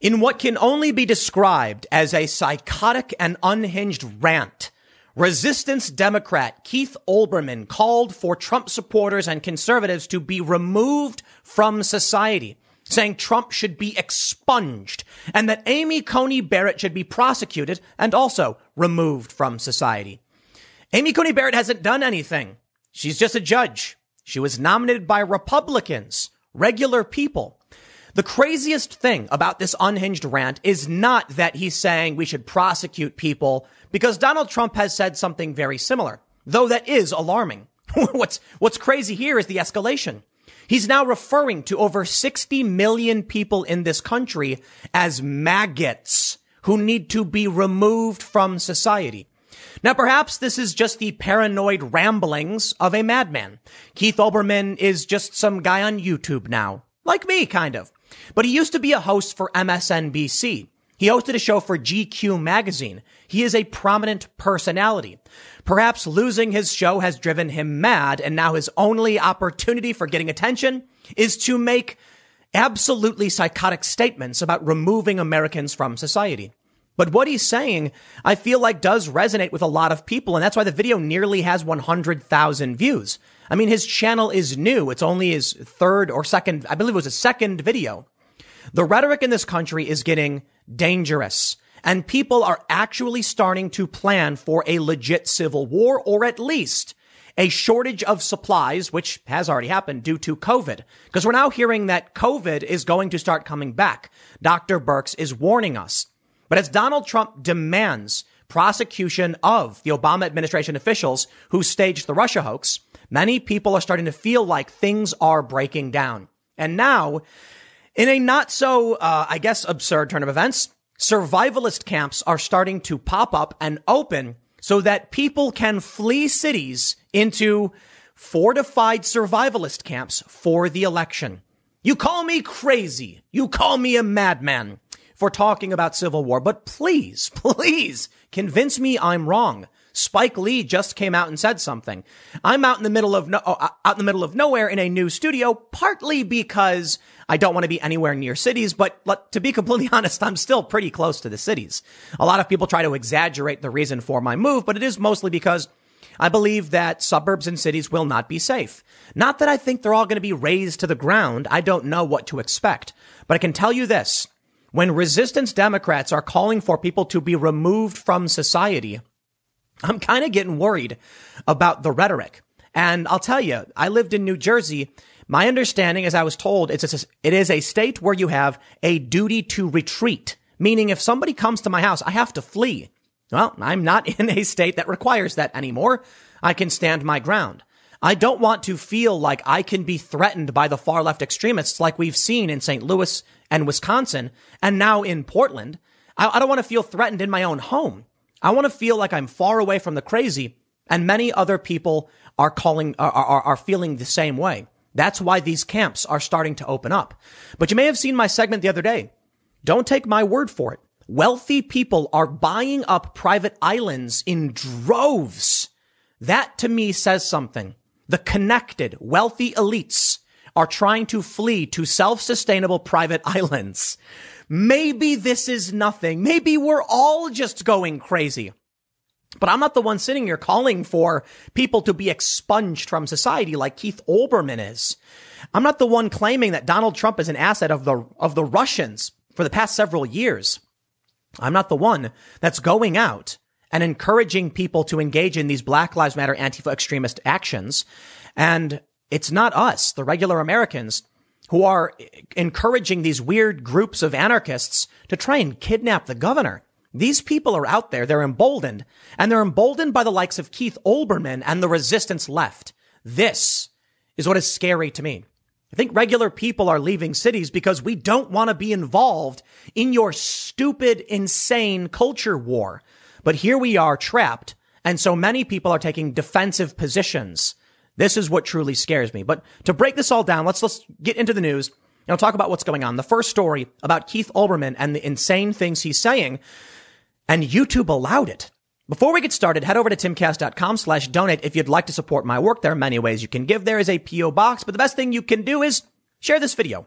In what can only be described as a psychotic and unhinged rant, resistance Democrat Keith Olbermann called for Trump supporters and conservatives to be removed from society, saying Trump should be expunged and that Amy Coney Barrett should be prosecuted and also removed from society. Amy Coney Barrett hasn't done anything. She's just a judge. She was nominated by Republicans, regular people. The craziest thing about this unhinged rant is not that he's saying we should prosecute people because Donald Trump has said something very similar, though that is alarming. what's, what's crazy here is the escalation. He's now referring to over 60 million people in this country as maggots who need to be removed from society. Now, perhaps this is just the paranoid ramblings of a madman. Keith Olbermann is just some guy on YouTube now. Like me, kind of. But he used to be a host for MSNBC. He hosted a show for GQ magazine. He is a prominent personality. Perhaps losing his show has driven him mad, and now his only opportunity for getting attention is to make absolutely psychotic statements about removing Americans from society. But what he's saying, I feel like does resonate with a lot of people, and that's why the video nearly has 100,000 views. I mean, his channel is new. It's only his third or second, I believe it was a second video. The rhetoric in this country is getting dangerous and people are actually starting to plan for a legit civil war or at least a shortage of supplies, which has already happened due to COVID. Because we're now hearing that COVID is going to start coming back. Dr. Birx is warning us. But as Donald Trump demands prosecution of the Obama administration officials who staged the Russia hoax, Many people are starting to feel like things are breaking down. And now, in a not so, uh, I guess, absurd turn of events, survivalist camps are starting to pop up and open so that people can flee cities into fortified survivalist camps for the election. You call me crazy. You call me a madman for talking about civil war, but please, please convince me I'm wrong. Spike Lee just came out and said something. I'm out in the middle of no, uh, out in the middle of nowhere in a new studio, partly because I don't want to be anywhere near cities, but to be completely honest, I'm still pretty close to the cities. A lot of people try to exaggerate the reason for my move, but it is mostly because I believe that suburbs and cities will not be safe. Not that I think they're all going to be razed to the ground. I don't know what to expect, but I can tell you this. When resistance Democrats are calling for people to be removed from society, I'm kind of getting worried about the rhetoric. And I'll tell you, I lived in New Jersey. My understanding, as I was told, it's a, it is a state where you have a duty to retreat, meaning if somebody comes to my house, I have to flee. Well, I'm not in a state that requires that anymore. I can stand my ground. I don't want to feel like I can be threatened by the far left extremists like we've seen in St. Louis and Wisconsin and now in Portland. I, I don't want to feel threatened in my own home. I want to feel like I'm far away from the crazy and many other people are calling, are, are, are feeling the same way. That's why these camps are starting to open up. But you may have seen my segment the other day. Don't take my word for it. Wealthy people are buying up private islands in droves. That to me says something. The connected, wealthy elites are trying to flee to self-sustainable private islands. Maybe this is nothing. Maybe we're all just going crazy. But I'm not the one sitting here calling for people to be expunged from society like Keith Olbermann is. I'm not the one claiming that Donald Trump is an asset of the, of the Russians for the past several years. I'm not the one that's going out and encouraging people to engage in these Black Lives Matter Antifa extremist actions. And it's not us, the regular Americans, who are encouraging these weird groups of anarchists to try and kidnap the governor. These people are out there. They're emboldened and they're emboldened by the likes of Keith Olbermann and the resistance left. This is what is scary to me. I think regular people are leaving cities because we don't want to be involved in your stupid, insane culture war. But here we are trapped. And so many people are taking defensive positions this is what truly scares me. But to break this all down, let's, let's get into the news and I'll talk about what's going on. The first story about Keith Olbermann and the insane things he's saying, and YouTube allowed it. Before we get started, head over to timcast.com slash donate if you'd like to support my work. There are many ways you can give. There is a PO box, but the best thing you can do is share this video. I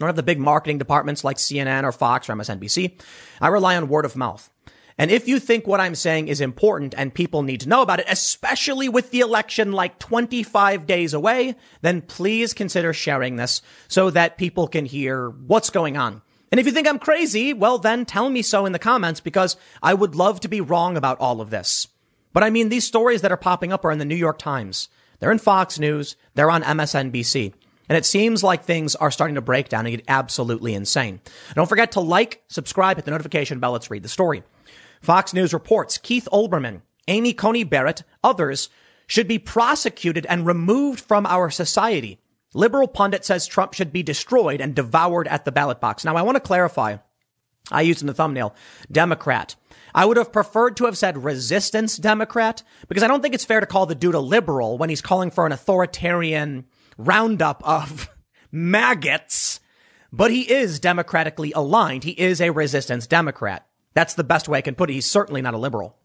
don't have the big marketing departments like CNN or Fox or MSNBC. I rely on word of mouth. And if you think what I'm saying is important and people need to know about it, especially with the election like 25 days away, then please consider sharing this so that people can hear what's going on. And if you think I'm crazy, well, then tell me so in the comments because I would love to be wrong about all of this. But I mean, these stories that are popping up are in the New York Times. They're in Fox News. They're on MSNBC. And it seems like things are starting to break down and get absolutely insane. Don't forget to like, subscribe, hit the notification bell. Let's read the story. Fox News reports Keith Olbermann, Amy Coney Barrett, others should be prosecuted and removed from our society. Liberal pundit says Trump should be destroyed and devoured at the ballot box. Now, I want to clarify. I used in the thumbnail, Democrat. I would have preferred to have said resistance Democrat because I don't think it's fair to call the dude a liberal when he's calling for an authoritarian roundup of maggots. But he is democratically aligned. He is a resistance Democrat. That's the best way I can put it. He's certainly not a liberal.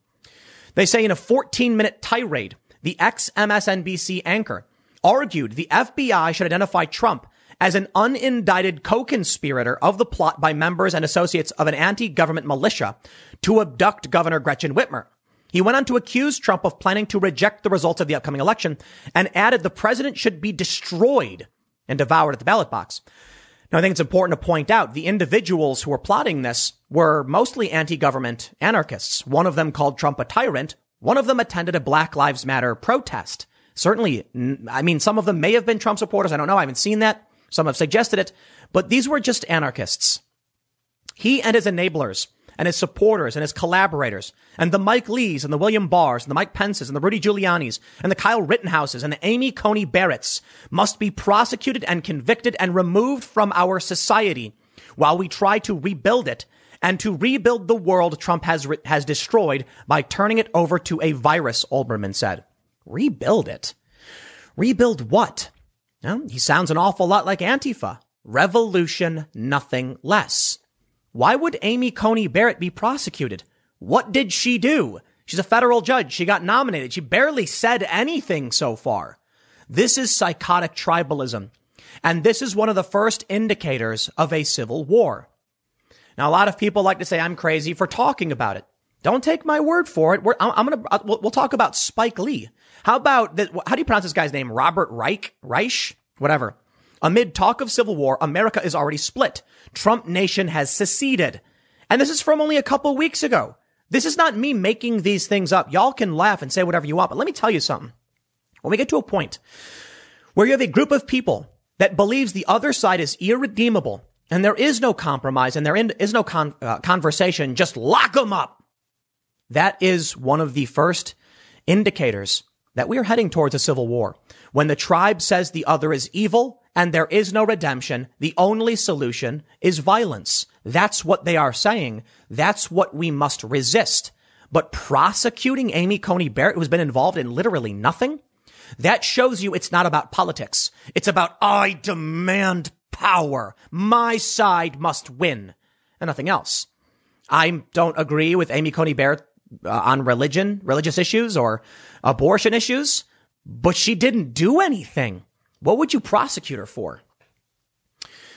They say in a 14 minute tirade, the ex MSNBC anchor argued the FBI should identify Trump as an unindicted co-conspirator of the plot by members and associates of an anti-government militia to abduct Governor Gretchen Whitmer. He went on to accuse Trump of planning to reject the results of the upcoming election and added the president should be destroyed and devoured at the ballot box. Now, I think it's important to point out the individuals who were plotting this were mostly anti-government anarchists. One of them called Trump a tyrant. One of them attended a Black Lives Matter protest. Certainly, I mean, some of them may have been Trump supporters. I don't know. I haven't seen that. Some have suggested it, but these were just anarchists. He and his enablers and his supporters and his collaborators and the Mike Lees and the William Barrs and the Mike Pences and the Rudy Giuliani's and the Kyle Rittenhouses and the Amy Coney Barretts must be prosecuted and convicted and removed from our society while we try to rebuild it and to rebuild the world Trump has, has destroyed by turning it over to a virus, Olbermann said. Rebuild it? Rebuild what? Well, he sounds an awful lot like Antifa. Revolution, nothing less. Why would Amy Coney Barrett be prosecuted? What did she do? She's a federal judge. She got nominated. She barely said anything so far. This is psychotic tribalism. And this is one of the first indicators of a civil war. Now, a lot of people like to say I'm crazy for talking about it. Don't take my word for it. We're, I'm, going to, uh, we'll, we'll, talk about Spike Lee. How about that? How do you pronounce this guy's name? Robert Reich? Reich? Whatever. Amid talk of civil war, America is already split. Trump nation has seceded. And this is from only a couple weeks ago. This is not me making these things up. Y'all can laugh and say whatever you want, but let me tell you something. When we get to a point where you have a group of people that believes the other side is irredeemable and there is no compromise and there is no con- uh, conversation, just lock them up. That is one of the first indicators that we are heading towards a civil war. When the tribe says the other is evil and there is no redemption, the only solution is violence. That's what they are saying. That's what we must resist. But prosecuting Amy Coney Barrett, who's been involved in literally nothing, that shows you it's not about politics. It's about, I demand power. My side must win and nothing else. I don't agree with Amy Coney Barrett uh, on religion, religious issues or abortion issues, but she didn't do anything. What would you prosecute her for?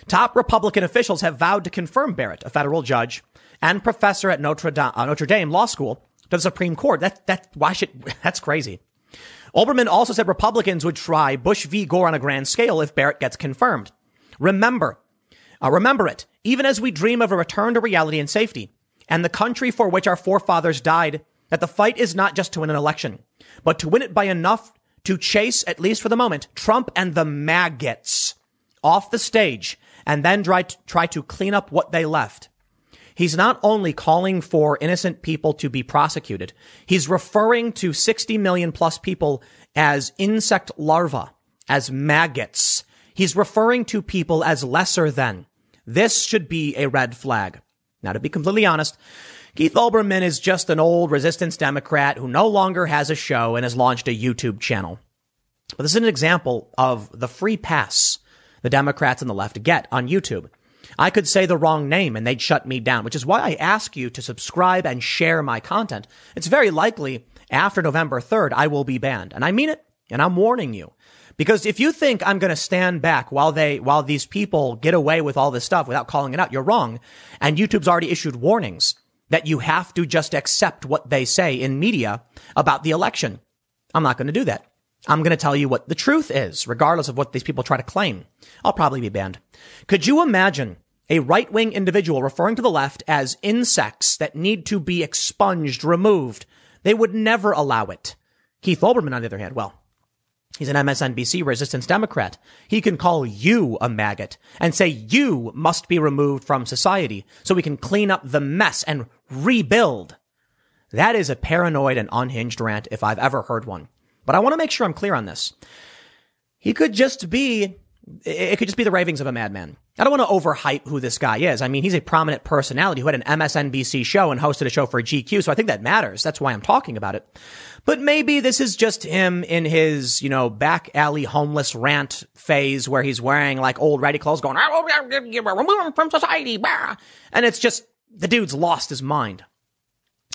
Top Republican officials have vowed to confirm Barrett, a federal judge and professor at Notre Dame, uh, Notre Dame Law School, to the Supreme Court. That, that, why should, that's crazy. Olbermann also said Republicans would try Bush v. Gore on a grand scale if Barrett gets confirmed. Remember, uh, remember it, even as we dream of a return to reality and safety and the country for which our forefathers died, that the fight is not just to win an election, but to win it by enough to chase, at least for the moment, Trump and the maggots off the stage and then try to, try to clean up what they left. He's not only calling for innocent people to be prosecuted, he's referring to 60 million plus people as insect larvae, as maggots. He's referring to people as lesser than. This should be a red flag. Now, to be completely honest, Keith Olbermann is just an old resistance Democrat who no longer has a show and has launched a YouTube channel. But this is an example of the free pass the Democrats and the left get on YouTube. I could say the wrong name and they'd shut me down, which is why I ask you to subscribe and share my content. It's very likely after November 3rd, I will be banned. And I mean it. And I'm warning you Because if you think I'm going to stand back while they, while these people get away with all this stuff without calling it out, you're wrong. And YouTube's already issued warnings that you have to just accept what they say in media about the election. I'm not going to do that. I'm going to tell you what the truth is, regardless of what these people try to claim. I'll probably be banned. Could you imagine a right wing individual referring to the left as insects that need to be expunged, removed? They would never allow it. Keith Olbermann, on the other hand, well, He's an MSNBC resistance Democrat. He can call you a maggot and say you must be removed from society so we can clean up the mess and rebuild. That is a paranoid and unhinged rant if I've ever heard one. But I want to make sure I'm clear on this. He could just be, it could just be the ravings of a madman. I don't want to overhype who this guy is. I mean, he's a prominent personality who had an MSNBC show and hosted a show for GQ. So I think that matters. That's why I'm talking about it. But maybe this is just him in his, you know, back alley homeless rant phase where he's wearing like old ratty clothes going, remove him from society. And it's just the dude's lost his mind.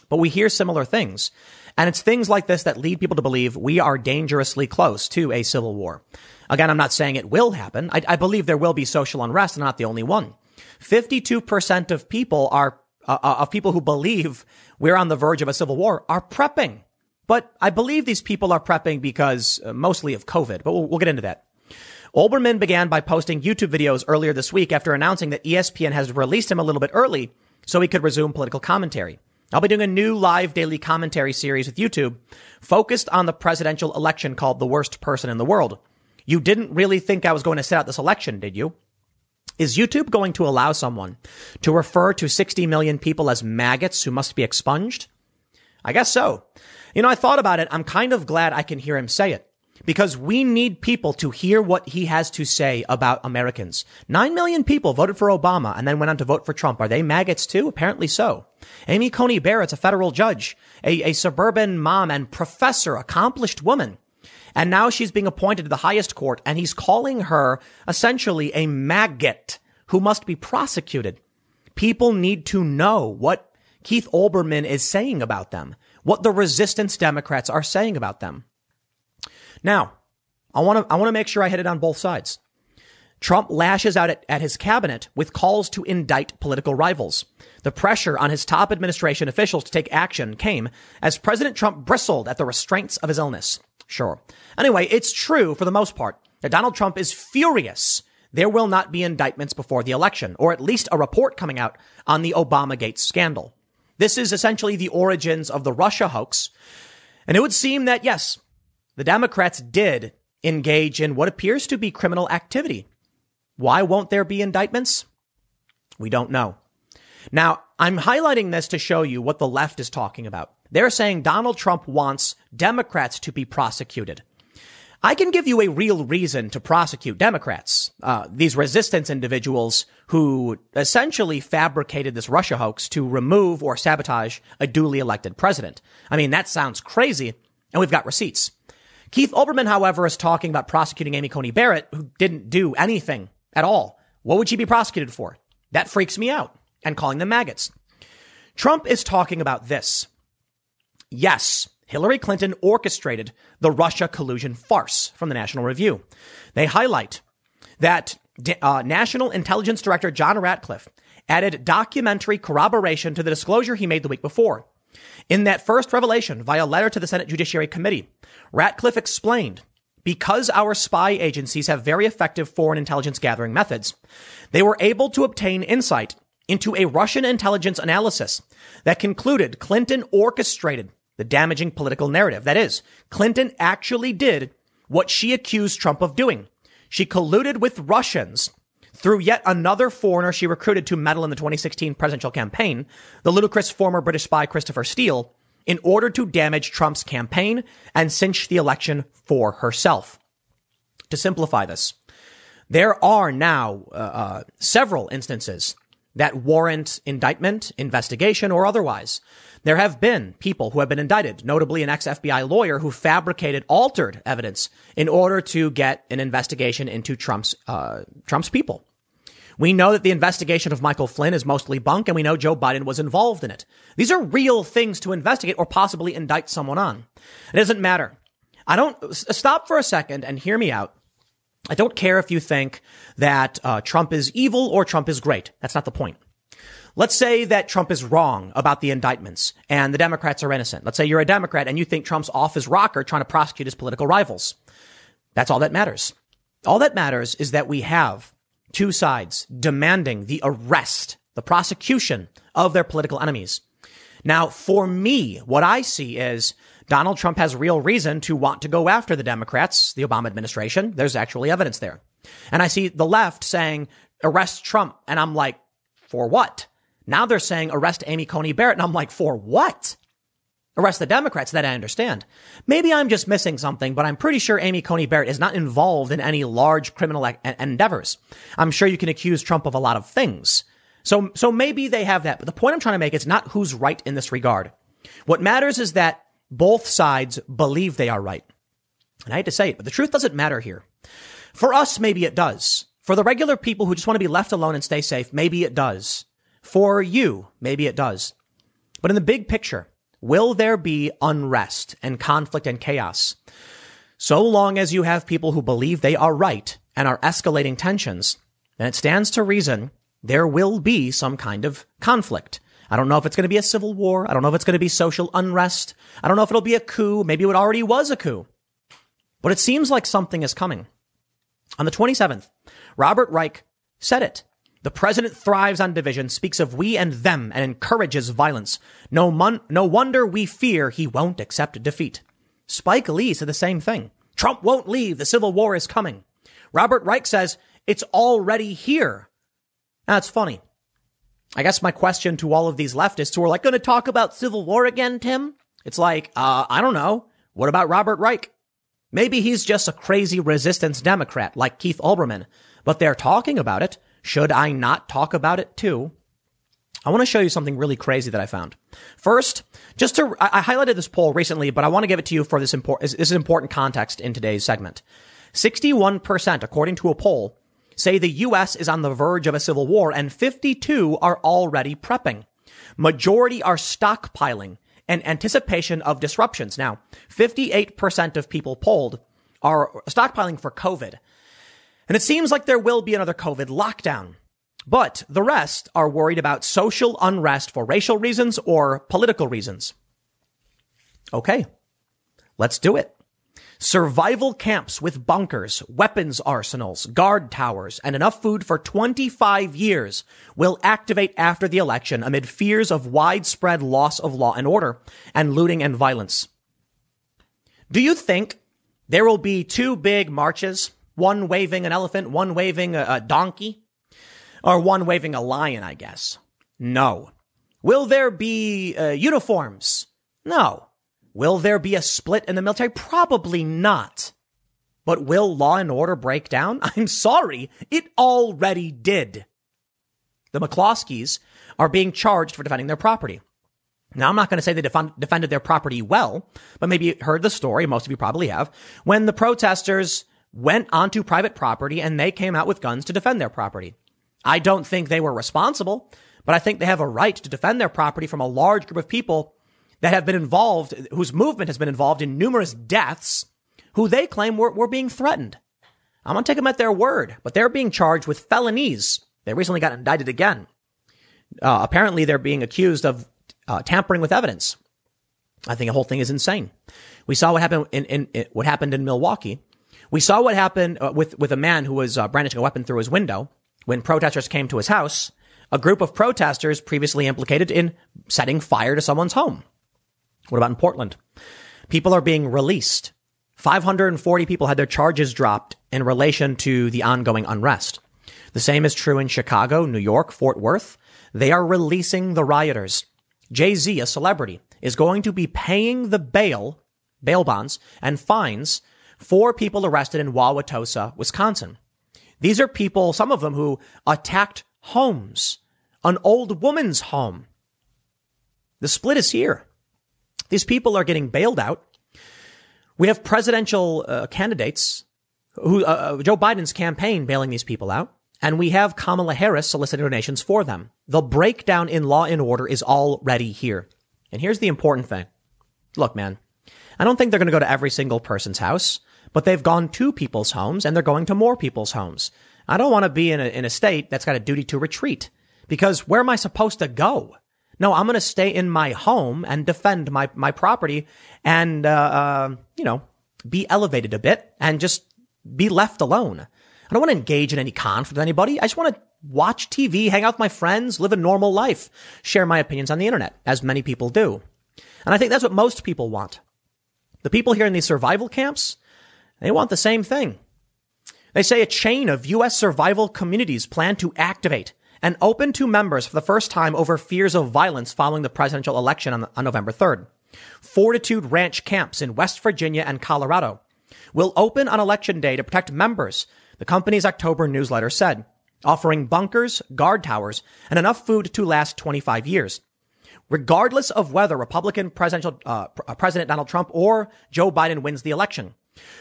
But we hear similar things. And it's things like this that lead people to believe we are dangerously close to a civil war. Again, I'm not saying it will happen. I, I believe there will be social unrest and not the only one. 52% of people are, uh, uh, of people who believe we're on the verge of a civil war are prepping. But I believe these people are prepping because uh, mostly of COVID, but we'll, we'll get into that. Olbermann began by posting YouTube videos earlier this week after announcing that ESPN has released him a little bit early so he could resume political commentary. I'll be doing a new live daily commentary series with YouTube focused on the presidential election called The Worst Person in the World. You didn't really think I was going to sit out this election, did you? Is YouTube going to allow someone to refer to 60 million people as maggots who must be expunged? I guess so. You know, I thought about it. I'm kind of glad I can hear him say it because we need people to hear what he has to say about Americans. Nine million people voted for Obama and then went on to vote for Trump. Are they maggots too? Apparently so. Amy Coney Barrett's a federal judge, a, a suburban mom and professor, accomplished woman. And now she's being appointed to the highest court and he's calling her essentially a maggot who must be prosecuted. People need to know what Keith Olbermann is saying about them, what the resistance Democrats are saying about them. Now, I want to, I want to make sure I hit it on both sides. Trump lashes out at, at his cabinet with calls to indict political rivals. The pressure on his top administration officials to take action came as President Trump bristled at the restraints of his illness. Sure. Anyway, it's true for the most part that Donald Trump is furious there will not be indictments before the election, or at least a report coming out on the Obamagate scandal. This is essentially the origins of the Russia hoax. And it would seem that yes, the Democrats did engage in what appears to be criminal activity. Why won't there be indictments? We don't know. Now, I'm highlighting this to show you what the left is talking about. They're saying Donald Trump wants Democrats to be prosecuted. I can give you a real reason to prosecute Democrats, uh, these resistance individuals who essentially fabricated this Russia hoax to remove or sabotage a duly elected president. I mean, that sounds crazy, and we've got receipts. Keith Olbermann, however, is talking about prosecuting Amy Coney Barrett, who didn't do anything at all. What would she be prosecuted for? That freaks me out. And calling them maggots. Trump is talking about this. Yes, Hillary Clinton orchestrated the Russia collusion farce from the National Review. They highlight that uh, National Intelligence Director John Ratcliffe added documentary corroboration to the disclosure he made the week before. In that first revelation via letter to the Senate Judiciary Committee, Ratcliffe explained because our spy agencies have very effective foreign intelligence gathering methods, they were able to obtain insight into a Russian intelligence analysis that concluded Clinton orchestrated the damaging political narrative. That is, Clinton actually did what she accused Trump of doing. She colluded with Russians through yet another foreigner she recruited to meddle in the 2016 presidential campaign, the ludicrous former British spy Christopher Steele, in order to damage Trump's campaign and cinch the election for herself. To simplify this, there are now uh, uh, several instances that warrant indictment, investigation, or otherwise. There have been people who have been indicted, notably an ex-FBI lawyer who fabricated altered evidence in order to get an investigation into Trump's uh, Trump's people. We know that the investigation of Michael Flynn is mostly bunk, and we know Joe Biden was involved in it. These are real things to investigate or possibly indict someone on. It doesn't matter. I don't stop for a second and hear me out. I don't care if you think that uh, Trump is evil or Trump is great. That's not the point. Let's say that Trump is wrong about the indictments and the Democrats are innocent. Let's say you're a Democrat and you think Trump's off his rocker trying to prosecute his political rivals. That's all that matters. All that matters is that we have two sides demanding the arrest, the prosecution of their political enemies. Now, for me, what I see is Donald Trump has real reason to want to go after the Democrats, the Obama administration. There's actually evidence there. And I see the left saying, arrest Trump. And I'm like, for what? Now they're saying arrest Amy Coney Barrett. And I'm like, for what? Arrest the Democrats. That I understand. Maybe I'm just missing something, but I'm pretty sure Amy Coney Barrett is not involved in any large criminal endeavors. I'm sure you can accuse Trump of a lot of things. So, so maybe they have that. But the point I'm trying to make is not who's right in this regard. What matters is that both sides believe they are right. And I hate to say it, but the truth doesn't matter here. For us, maybe it does. For the regular people who just want to be left alone and stay safe, maybe it does. For you, maybe it does. But in the big picture, will there be unrest and conflict and chaos? So long as you have people who believe they are right and are escalating tensions, then it stands to reason there will be some kind of conflict. I don't know if it's going to be a civil war. I don't know if it's going to be social unrest. I don't know if it'll be a coup. Maybe it already was a coup. But it seems like something is coming. On the 27th, Robert Reich said it. The president thrives on division, speaks of we and them, and encourages violence. No, mon- no wonder we fear he won't accept defeat. Spike Lee said the same thing. Trump won't leave. The civil war is coming. Robert Reich says it's already here. That's funny. I guess my question to all of these leftists who are like, going to talk about civil war again, Tim? It's like, uh, I don't know. What about Robert Reich? Maybe he's just a crazy resistance Democrat like Keith Olbermann, but they're talking about it. Should I not talk about it too? I want to show you something really crazy that I found. First, just to, I highlighted this poll recently, but I want to give it to you for this important, this is important context in today's segment. 61%, according to a poll, say the U.S. is on the verge of a civil war and 52 are already prepping. Majority are stockpiling in anticipation of disruptions. Now, 58% of people polled are stockpiling for COVID. And it seems like there will be another COVID lockdown. But the rest are worried about social unrest for racial reasons or political reasons. Okay, let's do it. Survival camps with bunkers, weapons arsenals, guard towers, and enough food for 25 years will activate after the election amid fears of widespread loss of law and order and looting and violence. Do you think there will be two big marches, one waving an elephant, one waving a, donkey, or one waving a lion, I guess? No. Will there be uh, uniforms? No. Will there be a split in the military? Probably not. But will law and order break down? I'm sorry, it already did. The McCloskeys are being charged for defending their property. Now, I'm not going to say they defend, defended their property well, but maybe you heard the story. Most of you probably have. When the protesters went onto private property and they came out with guns to defend their property. I don't think they were responsible, but I think they have a right to defend their property from a large group of people that have been involved, whose movement has been involved in numerous deaths, who they claim were, were being threatened. I'm going to take them at their word, but they're being charged with felonies. They recently got indicted again. Uh, apparently, they're being accused of uh, tampering with evidence. I think the whole thing is insane. We saw what happened in, in, in what happened in Milwaukee. We saw what happened uh, with with a man who was uh, brandishing a weapon through his window when protesters came to his house. A group of protesters previously implicated in setting fire to someone's home. What about in Portland? People are being released. 540 people had their charges dropped in relation to the ongoing unrest. The same is true in Chicago, New York, Fort Worth. They are releasing the rioters. Jay-Z, a celebrity, is going to be paying the bail, bail bonds and fines for people arrested in Wauwatosa, Wisconsin. These are people, some of them who attacked homes, an old woman's home. The split is here. These people are getting bailed out. We have presidential uh, candidates who, uh, uh, Joe Biden's campaign bailing these people out. And we have Kamala Harris soliciting donations for them. The breakdown in law and order is already here. And here's the important thing. Look, man, I don't think they're going to go to every single person's house, but they've gone to people's homes and they're going to more people's homes. I don't want to be in a, in a state that's got a duty to retreat because where am I supposed to go? No, I'm going to stay in my home and defend my, my property and, uh, uh, you know, be elevated a bit and just be left alone. I don't want to engage in any conflict with anybody. I just want to watch TV, hang out with my friends, live a normal life, share my opinions on the internet, as many people do. And I think that's what most people want. The people here in these survival camps, they want the same thing. They say a chain of U.S. survival communities plan to activate and open to members for the first time over fears of violence following the presidential election on, on November 3rd. Fortitude Ranch camps in West Virginia and Colorado will open on election day to protect members, the company's October newsletter said, offering bunkers, guard towers, and enough food to last 25 years. Regardless of whether Republican presidential uh, President Donald Trump or Joe Biden wins the election,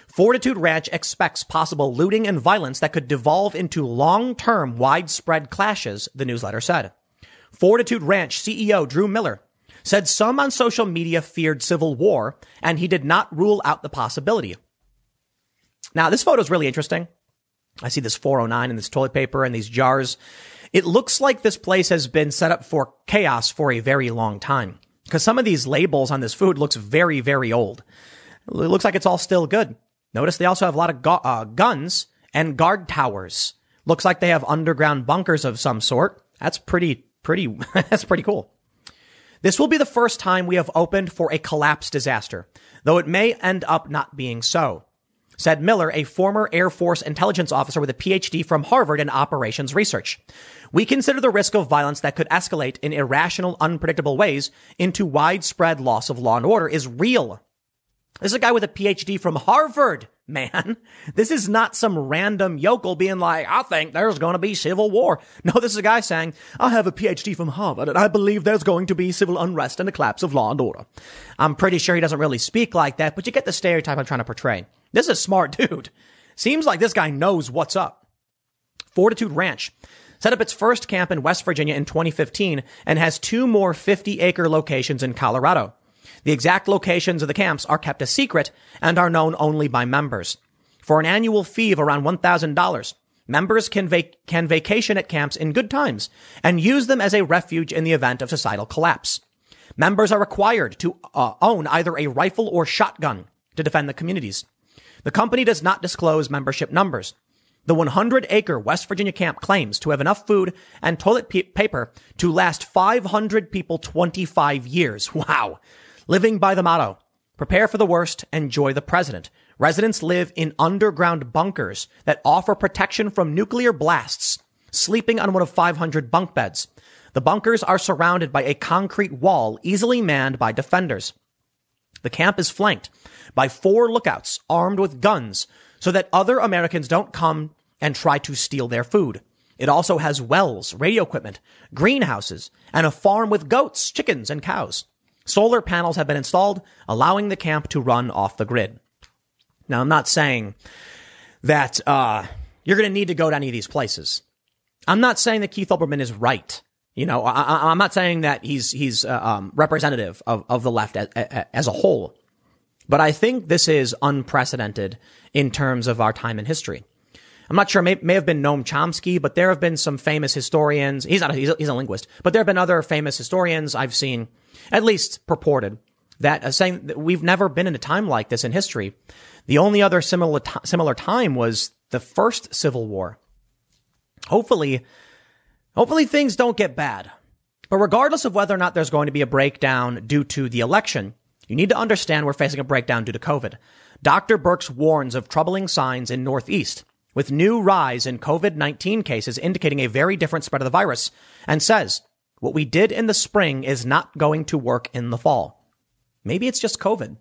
Fortitude Ranch expects possible looting and violence that could devolve into long-term widespread clashes, the newsletter said. Fortitude Ranch CEO Drew Miller said some on social media feared civil war and he did not rule out the possibility. Now, this photo is really interesting. I see this 409 and this toilet paper and these jars. It looks like this place has been set up for chaos for a very long time because some of these labels on this food looks very, very old. It looks like it's all still good. Notice they also have a lot of uh, guns and guard towers. Looks like they have underground bunkers of some sort. That's pretty, pretty, that's pretty cool. This will be the first time we have opened for a collapse disaster, though it may end up not being so, said Miller, a former Air Force intelligence officer with a PhD from Harvard in operations research. We consider the risk of violence that could escalate in irrational, unpredictable ways into widespread loss of law and order is real. This is a guy with a PhD from Harvard, man. This is not some random yokel being like, I think there's going to be civil war. No, this is a guy saying, I have a PhD from Harvard and I believe there's going to be civil unrest and a collapse of law and order. I'm pretty sure he doesn't really speak like that, but you get the stereotype I'm trying to portray. This is a smart dude. Seems like this guy knows what's up. Fortitude Ranch set up its first camp in West Virginia in 2015 and has two more 50 acre locations in Colorado. The exact locations of the camps are kept a secret and are known only by members. For an annual fee of around $1,000, members can, vac- can vacation at camps in good times and use them as a refuge in the event of societal collapse. Members are required to uh, own either a rifle or shotgun to defend the communities. The company does not disclose membership numbers. The 100 acre West Virginia camp claims to have enough food and toilet p- paper to last 500 people 25 years. Wow. Living by the motto, prepare for the worst, enjoy the president. Residents live in underground bunkers that offer protection from nuclear blasts, sleeping on one of 500 bunk beds. The bunkers are surrounded by a concrete wall easily manned by defenders. The camp is flanked by four lookouts armed with guns so that other Americans don't come and try to steal their food. It also has wells, radio equipment, greenhouses, and a farm with goats, chickens, and cows. Solar panels have been installed, allowing the camp to run off the grid. Now, I'm not saying that uh, you're going to need to go to any of these places. I'm not saying that Keith Olbermann is right. You know, I, am not saying that he's he's uh, um, representative of, of the left as, as a whole, but I think this is unprecedented in terms of our time in history. I'm not sure, may, may have been Noam Chomsky, but there have been some famous historians. He's not, a, he's, a, he's a linguist, but there have been other famous historians I've seen, at least purported, that uh, saying that we've never been in a time like this in history. The only other similar, t- similar time was the first Civil War. Hopefully, hopefully things don't get bad. But regardless of whether or not there's going to be a breakdown due to the election, you need to understand we're facing a breakdown due to COVID. Dr. Birx warns of troubling signs in Northeast with new rise in COVID-19 cases indicating a very different spread of the virus and says, what we did in the spring is not going to work in the fall. Maybe it's just COVID.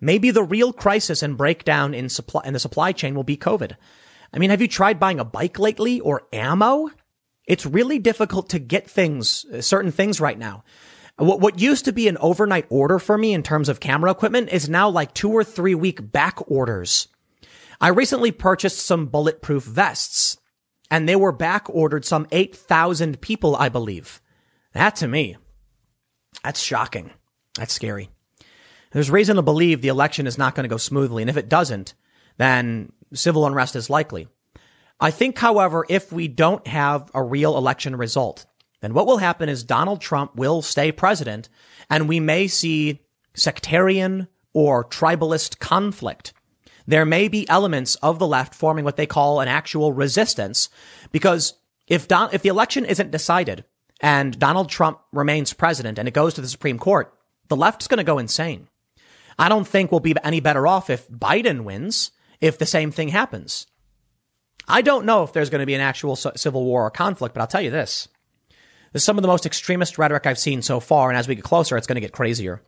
Maybe the real crisis and breakdown in supply, in the supply chain will be COVID. I mean, have you tried buying a bike lately or ammo? It's really difficult to get things, uh, certain things right now. What, what used to be an overnight order for me in terms of camera equipment is now like two or three week back orders. I recently purchased some bulletproof vests and they were back ordered some 8,000 people, I believe. That to me, that's shocking. That's scary. there's reason to believe the election is not going to go smoothly. And if it doesn't, then civil unrest is likely. I think, however, if we don't have a real election result, then what will happen is Donald Trump will stay president and we may see sectarian or tribalist conflict. There may be elements of the left forming what they call an actual resistance because if Don, if the election isn't decided and Donald Trump remains president and it goes to the Supreme Court, the left's going to go insane. I don't think we'll be any better off if Biden wins if the same thing happens. I don't know if there's going to be an actual civil war or conflict, but I'll tell you this. This is some of the most extremist rhetoric I've seen so far, and as we get closer, it's going to get crazier.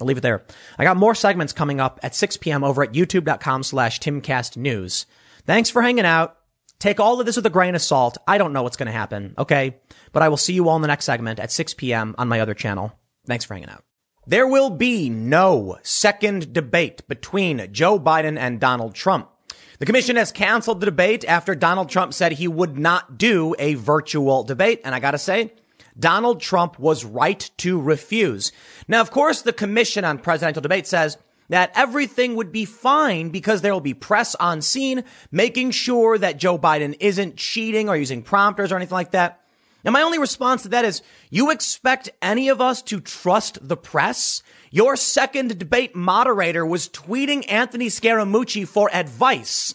I'll leave it there. I got more segments coming up at 6 p.m. over at youtube.com slash timcastnews. Thanks for hanging out. Take all of this with a grain of salt. I don't know what's going to happen, okay? But I will see you all in the next segment at 6 p.m. on my other channel. Thanks for hanging out. There will be no second debate between Joe Biden and Donald Trump. The commission has canceled the debate after Donald Trump said he would not do a virtual debate. And I gotta say, Donald Trump was right to refuse. Now, of course, the commission on presidential debate says that everything would be fine because there will be press on scene making sure that Joe Biden isn't cheating or using prompters or anything like that. And my only response to that is, you expect any of us to trust the press? Your second debate moderator was tweeting Anthony Scaramucci for advice.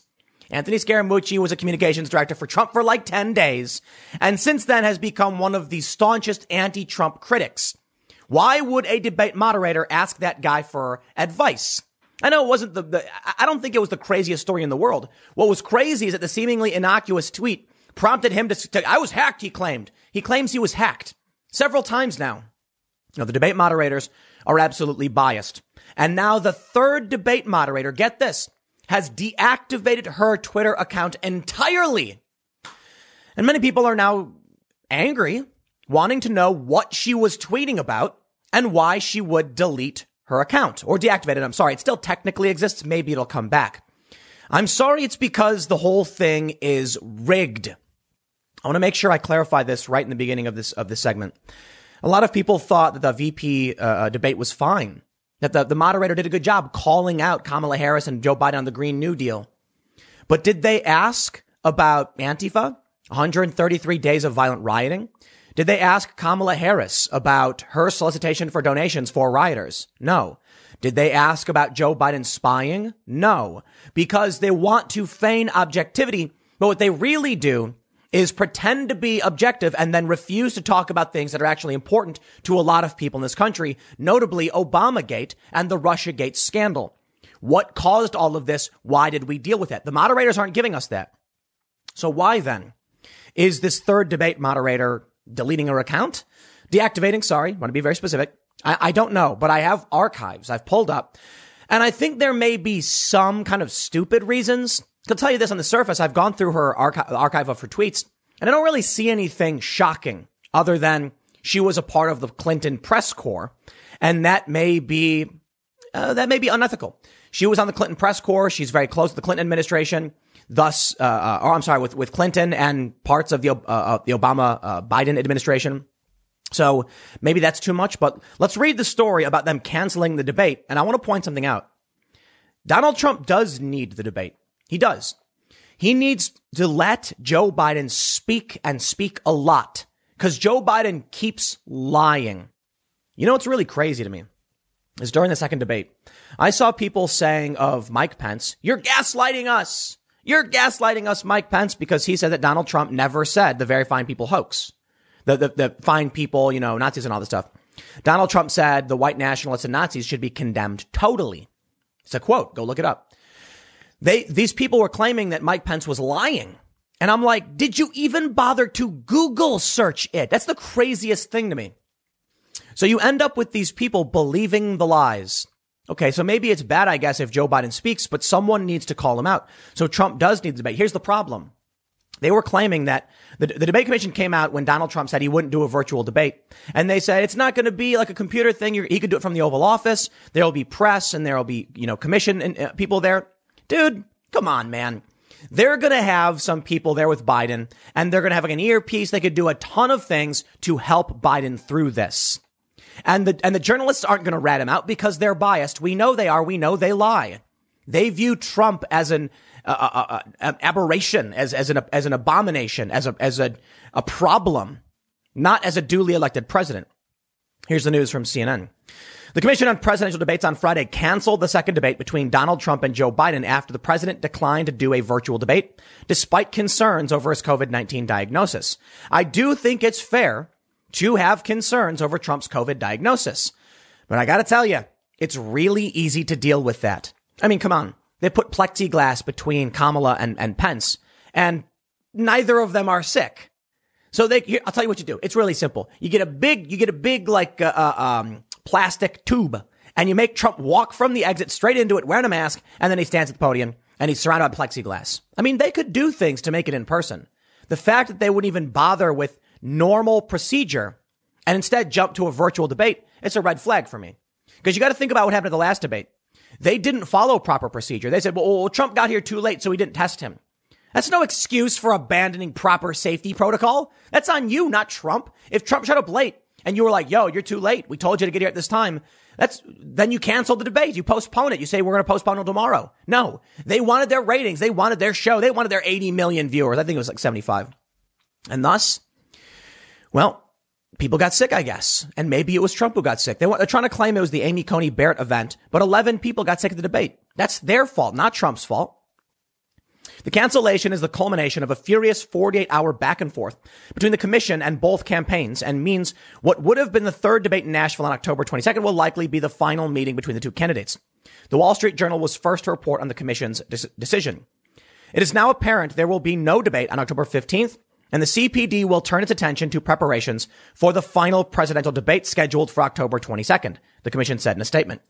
Anthony Scaramucci was a communications director for Trump for like 10 days, and since then has become one of the staunchest anti-Trump critics. Why would a debate moderator ask that guy for advice? I know it wasn't the, the, I don't think it was the craziest story in the world. What was crazy is that the seemingly innocuous tweet prompted him to, to, I was hacked, he claimed. He claims he was hacked several times now. Now, the debate moderators are absolutely biased. And now the third debate moderator, get this, has deactivated her Twitter account entirely. And many people are now angry, wanting to know what she was tweeting about and why she would delete her account or deactivate it. I'm sorry. It still technically exists. Maybe it'll come back. I'm sorry. It's because the whole thing is rigged. I want to make sure I clarify this right in the beginning of this of this segment. A lot of people thought that the VP uh, uh, debate was fine, that the, the moderator did a good job calling out Kamala Harris and Joe Biden on the Green New Deal. But did they ask about Antifa, 133 days of violent rioting? Did they ask Kamala Harris about her solicitation for donations for rioters? No. Did they ask about Joe Biden spying? No. Because they want to feign objectivity, but what they really do is pretend to be objective and then refuse to talk about things that are actually important to a lot of people in this country, notably Obamagate and the Russiagate scandal. What caused all of this? Why did we deal with it? The moderators aren't giving us that. So why then is this third debate moderator deleting her account? Deactivating, sorry, want to be very specific. I, I don't know, but I have archives I've pulled up. And I think there may be some kind of stupid reasons I'll tell you this on the surface. I've gone through her archi- archive of her tweets and I don't really see anything shocking other than she was a part of the Clinton press corps. And that may be, uh, that may be unethical. She was on the Clinton press corps. She's very close to the Clinton administration. Thus, uh, uh, or I'm sorry, with, with Clinton and parts of the, uh, the Obama, uh, Biden administration. So maybe that's too much, but let's read the story about them canceling the debate. And I want to point something out. Donald Trump does need the debate. He does. He needs to let Joe Biden speak and speak a lot because Joe Biden keeps lying. You know what's really crazy to me is during the second debate, I saw people saying of Mike Pence, you're gaslighting us. You're gaslighting us, Mike Pence, because he said that Donald Trump never said the very fine people hoax. The, the, the fine people, you know, Nazis and all this stuff. Donald Trump said the white nationalists and Nazis should be condemned totally. It's a quote. Go look it up. They, these people were claiming that Mike Pence was lying. And I'm like, did you even bother to Google search it? That's the craziest thing to me. So you end up with these people believing the lies. Okay, so maybe it's bad, I guess, if Joe Biden speaks, but someone needs to call him out. So Trump does need the debate. Here's the problem. They were claiming that the, the debate commission came out when Donald Trump said he wouldn't do a virtual debate. And they said it's not going to be like a computer thing. You're, he could do it from the Oval Office. There will be press and there will be, you know, commission and uh, people there. Dude, come on, man. They're going to have some people there with Biden and they're going to have like an earpiece. They could do a ton of things to help Biden through this. And the, and the journalists aren't going to rat him out because they're biased. We know they are. We know they lie. They view Trump as an, uh, uh, uh, uh aberration, as, as an, as an abomination, as a, as a, a problem, not as a duly elected president. Here's the news from CNN. The Commission on Presidential Debates on Friday canceled the second debate between Donald Trump and Joe Biden after the president declined to do a virtual debate, despite concerns over his COVID-19 diagnosis. I do think it's fair to have concerns over Trump's COVID diagnosis. But I gotta tell you, it's really easy to deal with that. I mean, come on. They put plexiglass between Kamala and, and Pence, and neither of them are sick. So they, here, I'll tell you what you do. It's really simple. You get a big, you get a big, like, uh, uh um, plastic tube and you make Trump walk from the exit straight into it wearing a mask and then he stands at the podium and he's surrounded by plexiglass. I mean, they could do things to make it in person. The fact that they wouldn't even bother with normal procedure and instead jump to a virtual debate, it's a red flag for me. Because you got to think about what happened at the last debate. They didn't follow proper procedure. They said, well, Trump got here too late, so we didn't test him. That's no excuse for abandoning proper safety protocol. That's on you, not Trump. If Trump showed up late, and you were like, yo, you're too late. We told you to get here at this time. That's, then you cancel the debate. You postpone it. You say, we're going to postpone it tomorrow. No, they wanted their ratings. They wanted their show. They wanted their 80 million viewers. I think it was like 75. And thus, well, people got sick, I guess. And maybe it was Trump who got sick. They, are trying to claim it was the Amy Coney Barrett event, but 11 people got sick at the debate. That's their fault, not Trump's fault. The cancellation is the culmination of a furious 48 hour back and forth between the commission and both campaigns and means what would have been the third debate in Nashville on October 22nd will likely be the final meeting between the two candidates. The Wall Street Journal was first to report on the commission's de- decision. It is now apparent there will be no debate on October 15th and the CPD will turn its attention to preparations for the final presidential debate scheduled for October 22nd, the commission said in a statement.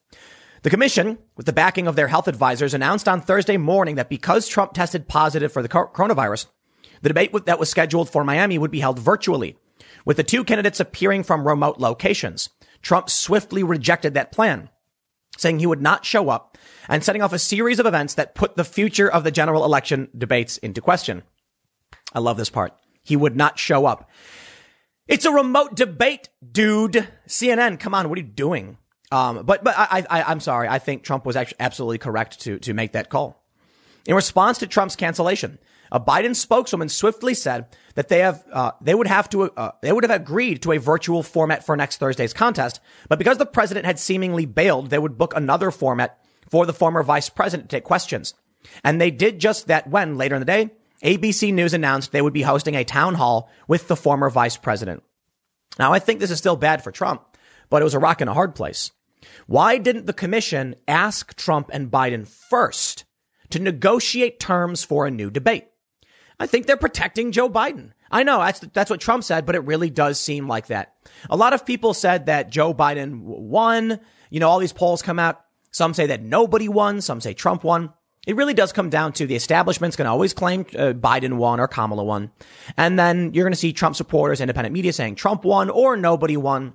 The commission, with the backing of their health advisors, announced on Thursday morning that because Trump tested positive for the coronavirus, the debate that was scheduled for Miami would be held virtually, with the two candidates appearing from remote locations. Trump swiftly rejected that plan, saying he would not show up and setting off a series of events that put the future of the general election debates into question. I love this part. He would not show up. It's a remote debate, dude. CNN, come on, what are you doing? Um, but but I, I I'm sorry. I think Trump was actually absolutely correct to to make that call. In response to Trump's cancellation, a Biden spokeswoman swiftly said that they have uh, they would have to uh, they would have agreed to a virtual format for next Thursday's contest, but because the president had seemingly bailed, they would book another format for the former vice president to take questions. And they did just that when later in the day, ABC News announced they would be hosting a town hall with the former vice president. Now, I think this is still bad for Trump, but it was a rock and a hard place. Why didn't the commission ask Trump and Biden first to negotiate terms for a new debate? I think they're protecting Joe Biden. I know that's, that's what Trump said, but it really does seem like that. A lot of people said that Joe Biden won. You know, all these polls come out. Some say that nobody won. Some say Trump won. It really does come down to the establishment's going to always claim uh, Biden won or Kamala won. And then you're going to see Trump supporters, independent media saying Trump won or nobody won.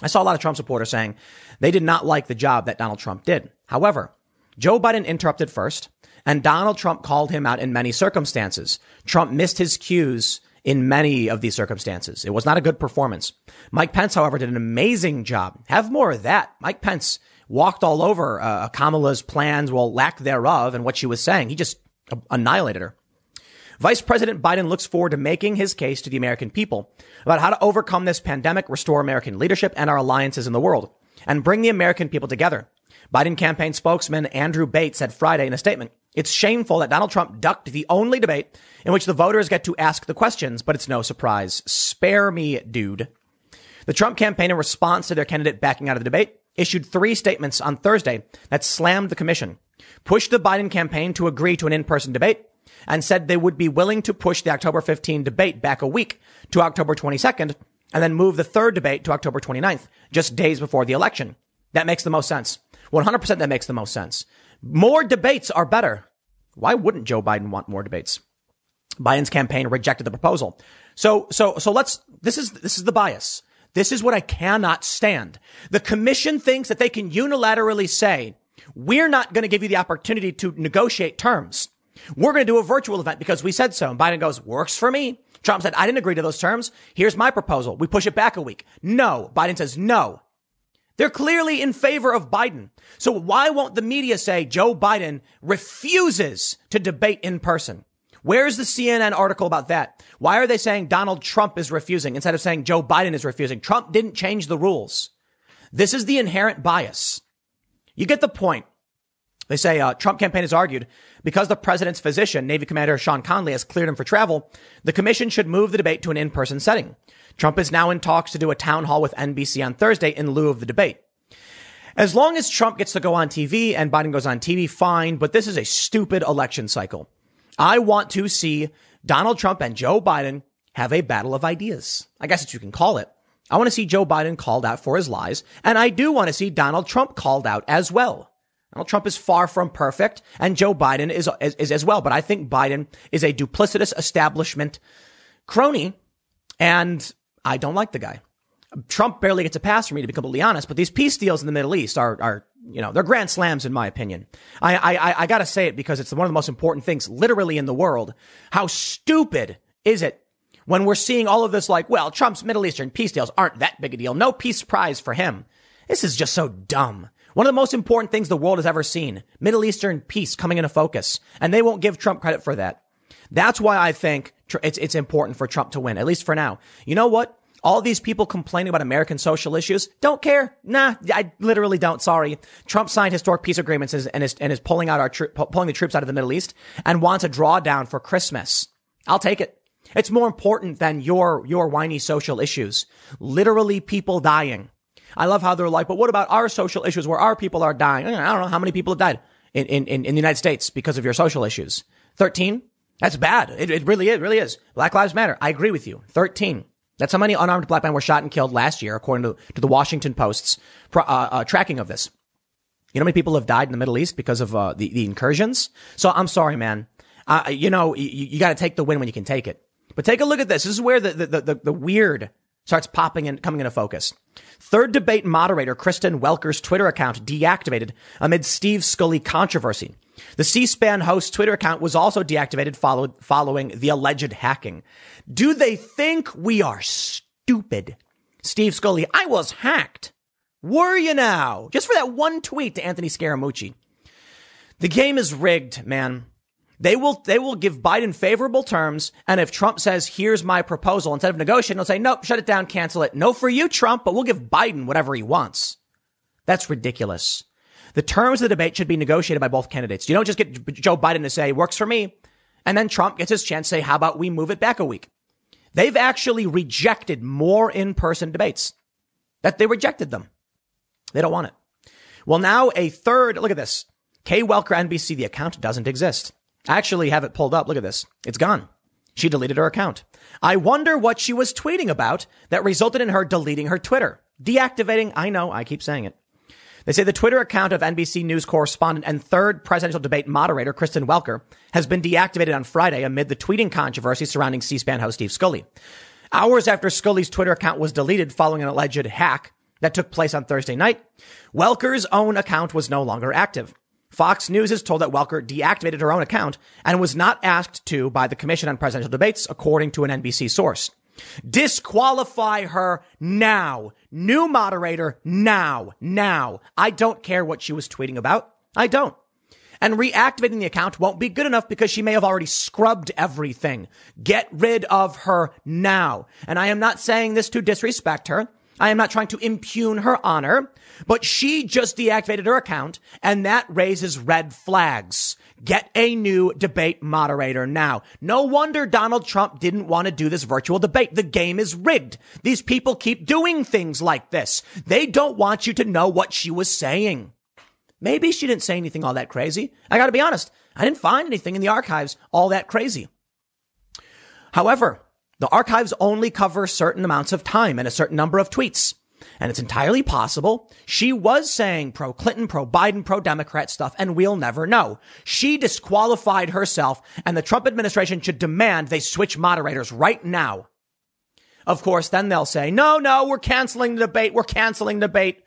I saw a lot of Trump supporters saying they did not like the job that Donald Trump did. However, Joe Biden interrupted first, and Donald Trump called him out in many circumstances. Trump missed his cues in many of these circumstances. It was not a good performance. Mike Pence, however, did an amazing job. Have more of that. Mike Pence walked all over uh, Kamala's plans, well, lack thereof, and what she was saying. He just annihilated her. Vice President Biden looks forward to making his case to the American people about how to overcome this pandemic, restore American leadership and our alliances in the world, and bring the American people together. Biden campaign spokesman Andrew Bates said Friday in a statement, it's shameful that Donald Trump ducked the only debate in which the voters get to ask the questions, but it's no surprise. Spare me, dude. The Trump campaign, in response to their candidate backing out of the debate, issued three statements on Thursday that slammed the commission, pushed the Biden campaign to agree to an in-person debate, and said they would be willing to push the October 15 debate back a week to October 22nd and then move the third debate to October 29th, just days before the election. That makes the most sense. 100% that makes the most sense. More debates are better. Why wouldn't Joe Biden want more debates? Biden's campaign rejected the proposal. So, so, so let's, this is, this is the bias. This is what I cannot stand. The commission thinks that they can unilaterally say, we're not going to give you the opportunity to negotiate terms. We're going to do a virtual event because we said so. And Biden goes, works for me. Trump said, I didn't agree to those terms. Here's my proposal. We push it back a week. No. Biden says, no. They're clearly in favor of Biden. So why won't the media say Joe Biden refuses to debate in person? Where's the CNN article about that? Why are they saying Donald Trump is refusing instead of saying Joe Biden is refusing? Trump didn't change the rules. This is the inherent bias. You get the point. They say uh, Trump campaign has argued because the president's physician, Navy Commander Sean Conley, has cleared him for travel, the commission should move the debate to an in-person setting. Trump is now in talks to do a town hall with NBC on Thursday in lieu of the debate. As long as Trump gets to go on TV and Biden goes on TV, fine, but this is a stupid election cycle. I want to see Donald Trump and Joe Biden have a battle of ideas. I guess what you can call it. I want to see Joe Biden called out for his lies, and I do want to see Donald Trump called out as well. Donald Trump is far from perfect, and Joe Biden is, is, is as well. But I think Biden is a duplicitous establishment crony, and I don't like the guy. Trump barely gets a pass for me, to be completely honest. But these peace deals in the Middle East are, are you know, they're grand slams in my opinion. I, I, I gotta say it because it's one of the most important things literally in the world. How stupid is it when we're seeing all of this like, well, Trump's Middle Eastern peace deals aren't that big a deal. No peace prize for him. This is just so dumb. One of the most important things the world has ever seen. Middle Eastern peace coming into focus. And they won't give Trump credit for that. That's why I think it's, it's important for Trump to win, at least for now. You know what? All these people complaining about American social issues don't care. Nah, I literally don't. Sorry. Trump signed historic peace agreements and is, and is pulling out our, pulling the troops out of the Middle East and wants a drawdown for Christmas. I'll take it. It's more important than your, your whiny social issues. Literally people dying. I love how they're like, but what about our social issues where our people are dying? I don't know how many people have died in, in, in the United States because of your social issues. 13? That's bad. It, it really is, really is. Black Lives Matter. I agree with you. 13. That's how many unarmed black men were shot and killed last year, according to, to the Washington Post's uh, uh, tracking of this. You know how many people have died in the Middle East because of uh, the, the incursions? So I'm sorry, man. Uh, you know, you, you got to take the win when you can take it. But take a look at this. This is where the, the, the, the weird starts popping and coming into focus. Third debate moderator Kristen Welker's Twitter account deactivated amid Steve Scully controversy. The C-SPAN host Twitter account was also deactivated follow- following the alleged hacking. Do they think we are stupid? Steve Scully, I was hacked. Were you now? Just for that one tweet to Anthony Scaramucci. The game is rigged, man. They will, they will give Biden favorable terms. And if Trump says, here's my proposal, instead of negotiating, they'll say, nope, shut it down, cancel it. No for you, Trump, but we'll give Biden whatever he wants. That's ridiculous. The terms of the debate should be negotiated by both candidates. You don't just get Joe Biden to say, works for me. And then Trump gets his chance to say, how about we move it back a week? They've actually rejected more in-person debates that they rejected them. They don't want it. Well, now a third, look at this. Kay Welker, NBC, the account doesn't exist. Actually have it pulled up. Look at this. It's gone. She deleted her account. I wonder what she was tweeting about that resulted in her deleting her Twitter. Deactivating, I know, I keep saying it. They say the Twitter account of NBC News correspondent and third presidential debate moderator, Kristen Welker, has been deactivated on Friday amid the tweeting controversy surrounding C-SPAN host Steve Scully. Hours after Scully's Twitter account was deleted following an alleged hack that took place on Thursday night, Welker's own account was no longer active. Fox News is told that Welker deactivated her own account and was not asked to by the Commission on Presidential Debates, according to an NBC source. Disqualify her now. New moderator now. Now. I don't care what she was tweeting about. I don't. And reactivating the account won't be good enough because she may have already scrubbed everything. Get rid of her now. And I am not saying this to disrespect her. I am not trying to impugn her honor, but she just deactivated her account and that raises red flags. Get a new debate moderator now. No wonder Donald Trump didn't want to do this virtual debate. The game is rigged. These people keep doing things like this. They don't want you to know what she was saying. Maybe she didn't say anything all that crazy. I gotta be honest. I didn't find anything in the archives all that crazy. However, the archives only cover certain amounts of time and a certain number of tweets. And it's entirely possible she was saying pro Clinton, pro Biden, pro Democrat stuff, and we'll never know. She disqualified herself, and the Trump administration should demand they switch moderators right now. Of course, then they'll say, no, no, we're canceling the debate. We're canceling the debate.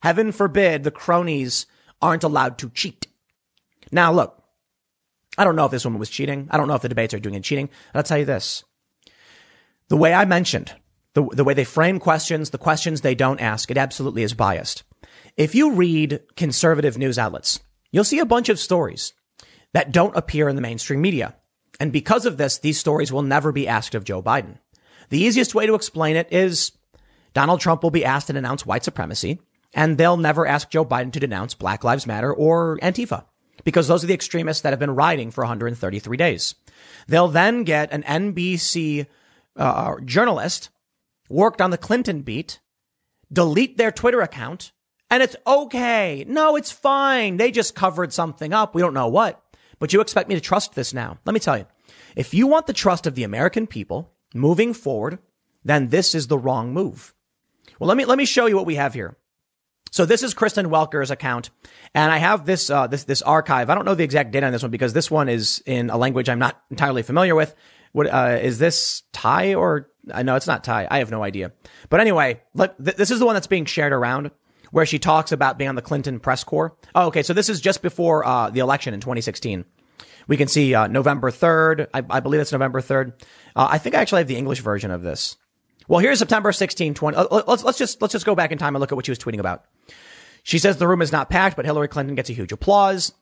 Heaven forbid the cronies aren't allowed to cheat. Now, look, I don't know if this woman was cheating. I don't know if the debates are doing cheating. I'll tell you this. The way I mentioned, the, the way they frame questions, the questions they don't ask, it absolutely is biased. If you read conservative news outlets, you'll see a bunch of stories that don't appear in the mainstream media. And because of this, these stories will never be asked of Joe Biden. The easiest way to explain it is Donald Trump will be asked to denounce white supremacy, and they'll never ask Joe Biden to denounce Black Lives Matter or Antifa, because those are the extremists that have been rioting for 133 days. They'll then get an NBC uh, journalist worked on the Clinton beat, delete their Twitter account, and it's okay. No, it's fine. They just covered something up. We don't know what. But you expect me to trust this now. Let me tell you. If you want the trust of the American people moving forward, then this is the wrong move. Well, let me, let me show you what we have here. So this is Kristen Welker's account, and I have this uh, this this archive. I don't know the exact date on this one because this one is in a language I'm not entirely familiar with. What uh, is this Thai or uh, know it's not Thai. I have no idea. But anyway, th- this is the one that's being shared around where she talks about being on the Clinton press corps. Oh, okay. So this is just before uh, the election in 2016. We can see uh, November 3rd. I, I, believe it's November 3rd. Uh, I think I actually have the English version of this. Well, here's September 16, 20. Uh, let's, let's just, let's just go back in time and look at what she was tweeting about. She says the room is not packed, but Hillary Clinton gets a huge applause.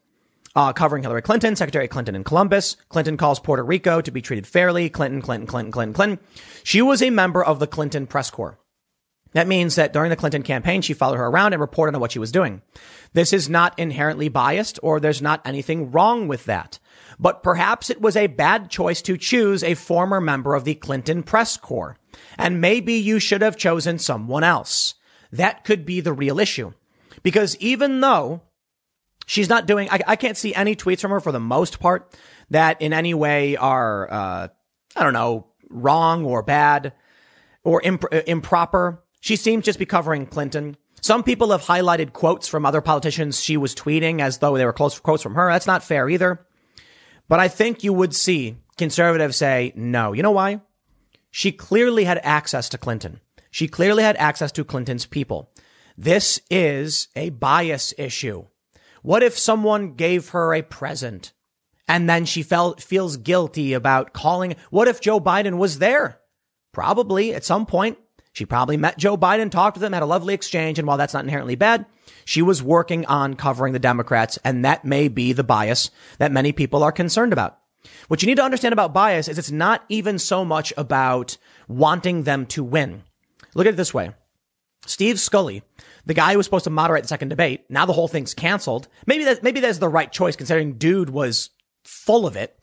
Uh, covering Hillary Clinton, Secretary Clinton in Columbus. Clinton calls Puerto Rico to be treated fairly. Clinton, Clinton, Clinton, Clinton, Clinton. She was a member of the Clinton press corps. That means that during the Clinton campaign, she followed her around and reported on what she was doing. This is not inherently biased or there's not anything wrong with that. But perhaps it was a bad choice to choose a former member of the Clinton press corps. And maybe you should have chosen someone else. That could be the real issue. Because even though she's not doing, I, I can't see any tweets from her for the most part that in any way are, uh, I don't know, wrong or bad or imp- uh, improper. She seems just be covering Clinton. Some people have highlighted quotes from other politicians she was tweeting as though they were close quotes from her. That's not fair either. But I think you would see conservatives say, no. You know why? She clearly had access to Clinton. She clearly had access to Clinton's people. This is a bias issue. What if someone gave her a present and then she felt, feels guilty about calling? What if Joe Biden was there? Probably at some point. She probably met Joe Biden, talked to them, had a lovely exchange. And while that's not inherently bad, she was working on covering the Democrats. And that may be the bias that many people are concerned about. What you need to understand about bias is it's not even so much about wanting them to win. Look at it this way. Steve Scully, the guy who was supposed to moderate the second debate, now the whole thing's canceled. Maybe that, maybe that's the right choice considering dude was full of it.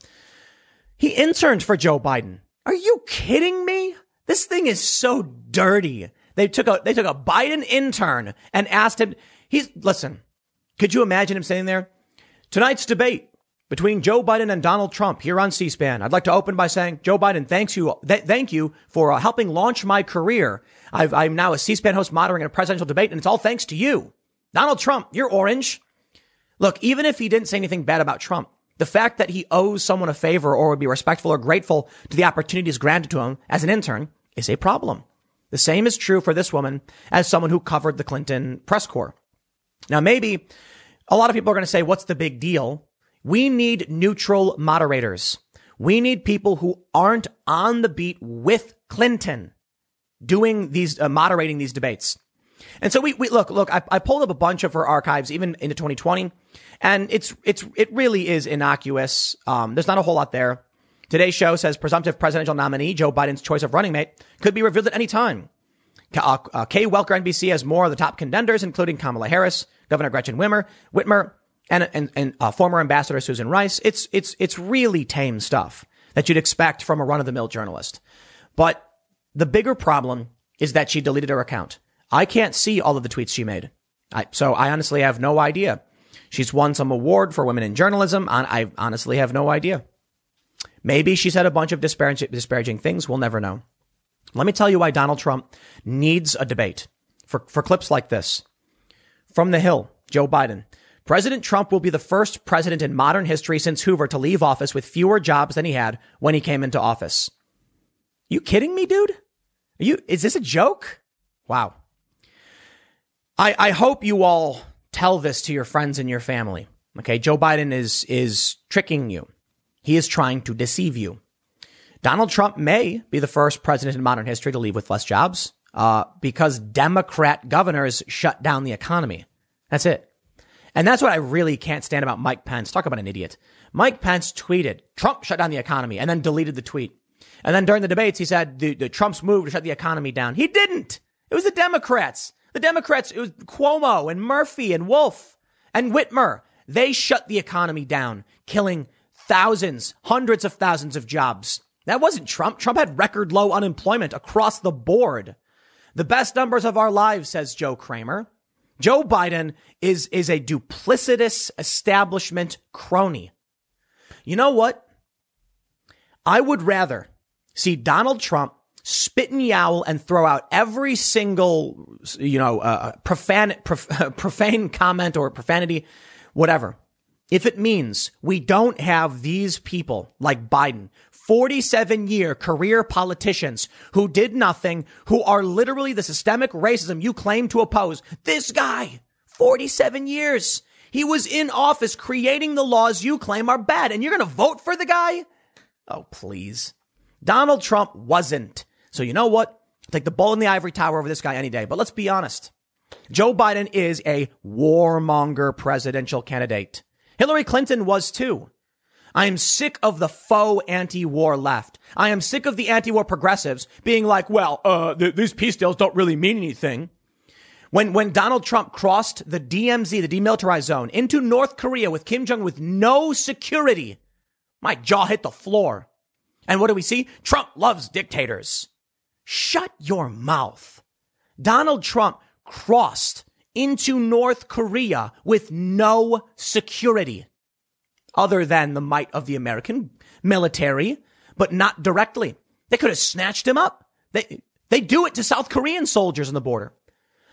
He interned for Joe Biden. Are you kidding me? This thing is so dirty. They took a, they took a Biden intern and asked him, he's, listen, could you imagine him sitting there? Tonight's debate between Joe Biden and Donald Trump here on C-SPAN. I'd like to open by saying, Joe Biden, thanks you, th- thank you for uh, helping launch my career. i am now a C-SPAN host moderating a presidential debate, and it's all thanks to you. Donald Trump, you're orange. Look, even if he didn't say anything bad about Trump, the fact that he owes someone a favor or would be respectful or grateful to the opportunities granted to him as an intern is a problem. The same is true for this woman as someone who covered the Clinton press corps. Now, maybe a lot of people are going to say, what's the big deal? We need neutral moderators. We need people who aren't on the beat with Clinton doing these, uh, moderating these debates. And so we, we look, look, I, I pulled up a bunch of her archives even into 2020 and it's, it's, it really is innocuous. Um, there's not a whole lot there. Today's show says presumptive presidential nominee Joe Biden's choice of running mate could be revealed at any time. Uh, uh, Kay Welker NBC has more of the top contenders, including Kamala Harris, Governor Gretchen Whitmer, Whitmer, and and, and uh, former Ambassador Susan Rice. It's it's it's really tame stuff that you'd expect from a run of the mill journalist. But the bigger problem is that she deleted her account. I can't see all of the tweets she made. I, so I honestly have no idea. She's won some award for women in journalism. I honestly have no idea. Maybe she said a bunch of disparaging, disparaging things. We'll never know. Let me tell you why Donald Trump needs a debate for, for clips like this. From the Hill, Joe Biden. President Trump will be the first president in modern history since Hoover to leave office with fewer jobs than he had when he came into office. You kidding me, dude? Are you, is this a joke? Wow. I, I hope you all tell this to your friends and your family. Okay. Joe Biden is, is tricking you. He is trying to deceive you. Donald Trump may be the first president in modern history to leave with less jobs. uh, because Democrat governors shut down the economy. That's it. And that's what I really can't stand about Mike Pence. Talk about an idiot. Mike Pence tweeted, Trump shut down the economy and then deleted the tweet. And then during the debates, he said the, the Trump's move to shut the economy down. He didn't. It was the Democrats. The Democrats, it was Cuomo and Murphy and Wolf and Whitmer. They shut the economy down, killing thousands, hundreds of thousands of jobs. That wasn't Trump. Trump had record low unemployment across the board. The best numbers of our lives, says Joe Kramer. Joe Biden is, is a duplicitous establishment crony. You know what? I would rather see Donald Trump spit and yowl and throw out every single, you know, uh, uh profane, prof, profane comment or profanity, whatever. If it means we don't have these people like Biden, 47 year career politicians who did nothing, who are literally the systemic racism you claim to oppose. This guy, 47 years. He was in office creating the laws you claim are bad, and you're going to vote for the guy? Oh, please. Donald Trump wasn't. So you know what? Take the bull in the ivory tower over this guy any day. But let's be honest. Joe Biden is a warmonger presidential candidate. Hillary Clinton was too. I am sick of the faux anti-war left. I am sick of the anti-war progressives being like, well, uh, th- these peace deals don't really mean anything. When, when Donald Trump crossed the DMZ, the demilitarized zone, into North Korea with Kim Jong with no security, my jaw hit the floor. And what do we see? Trump loves dictators. Shut your mouth. Donald Trump crossed into North Korea with no security other than the might of the American military, but not directly. They could have snatched him up. They, they do it to South Korean soldiers on the border.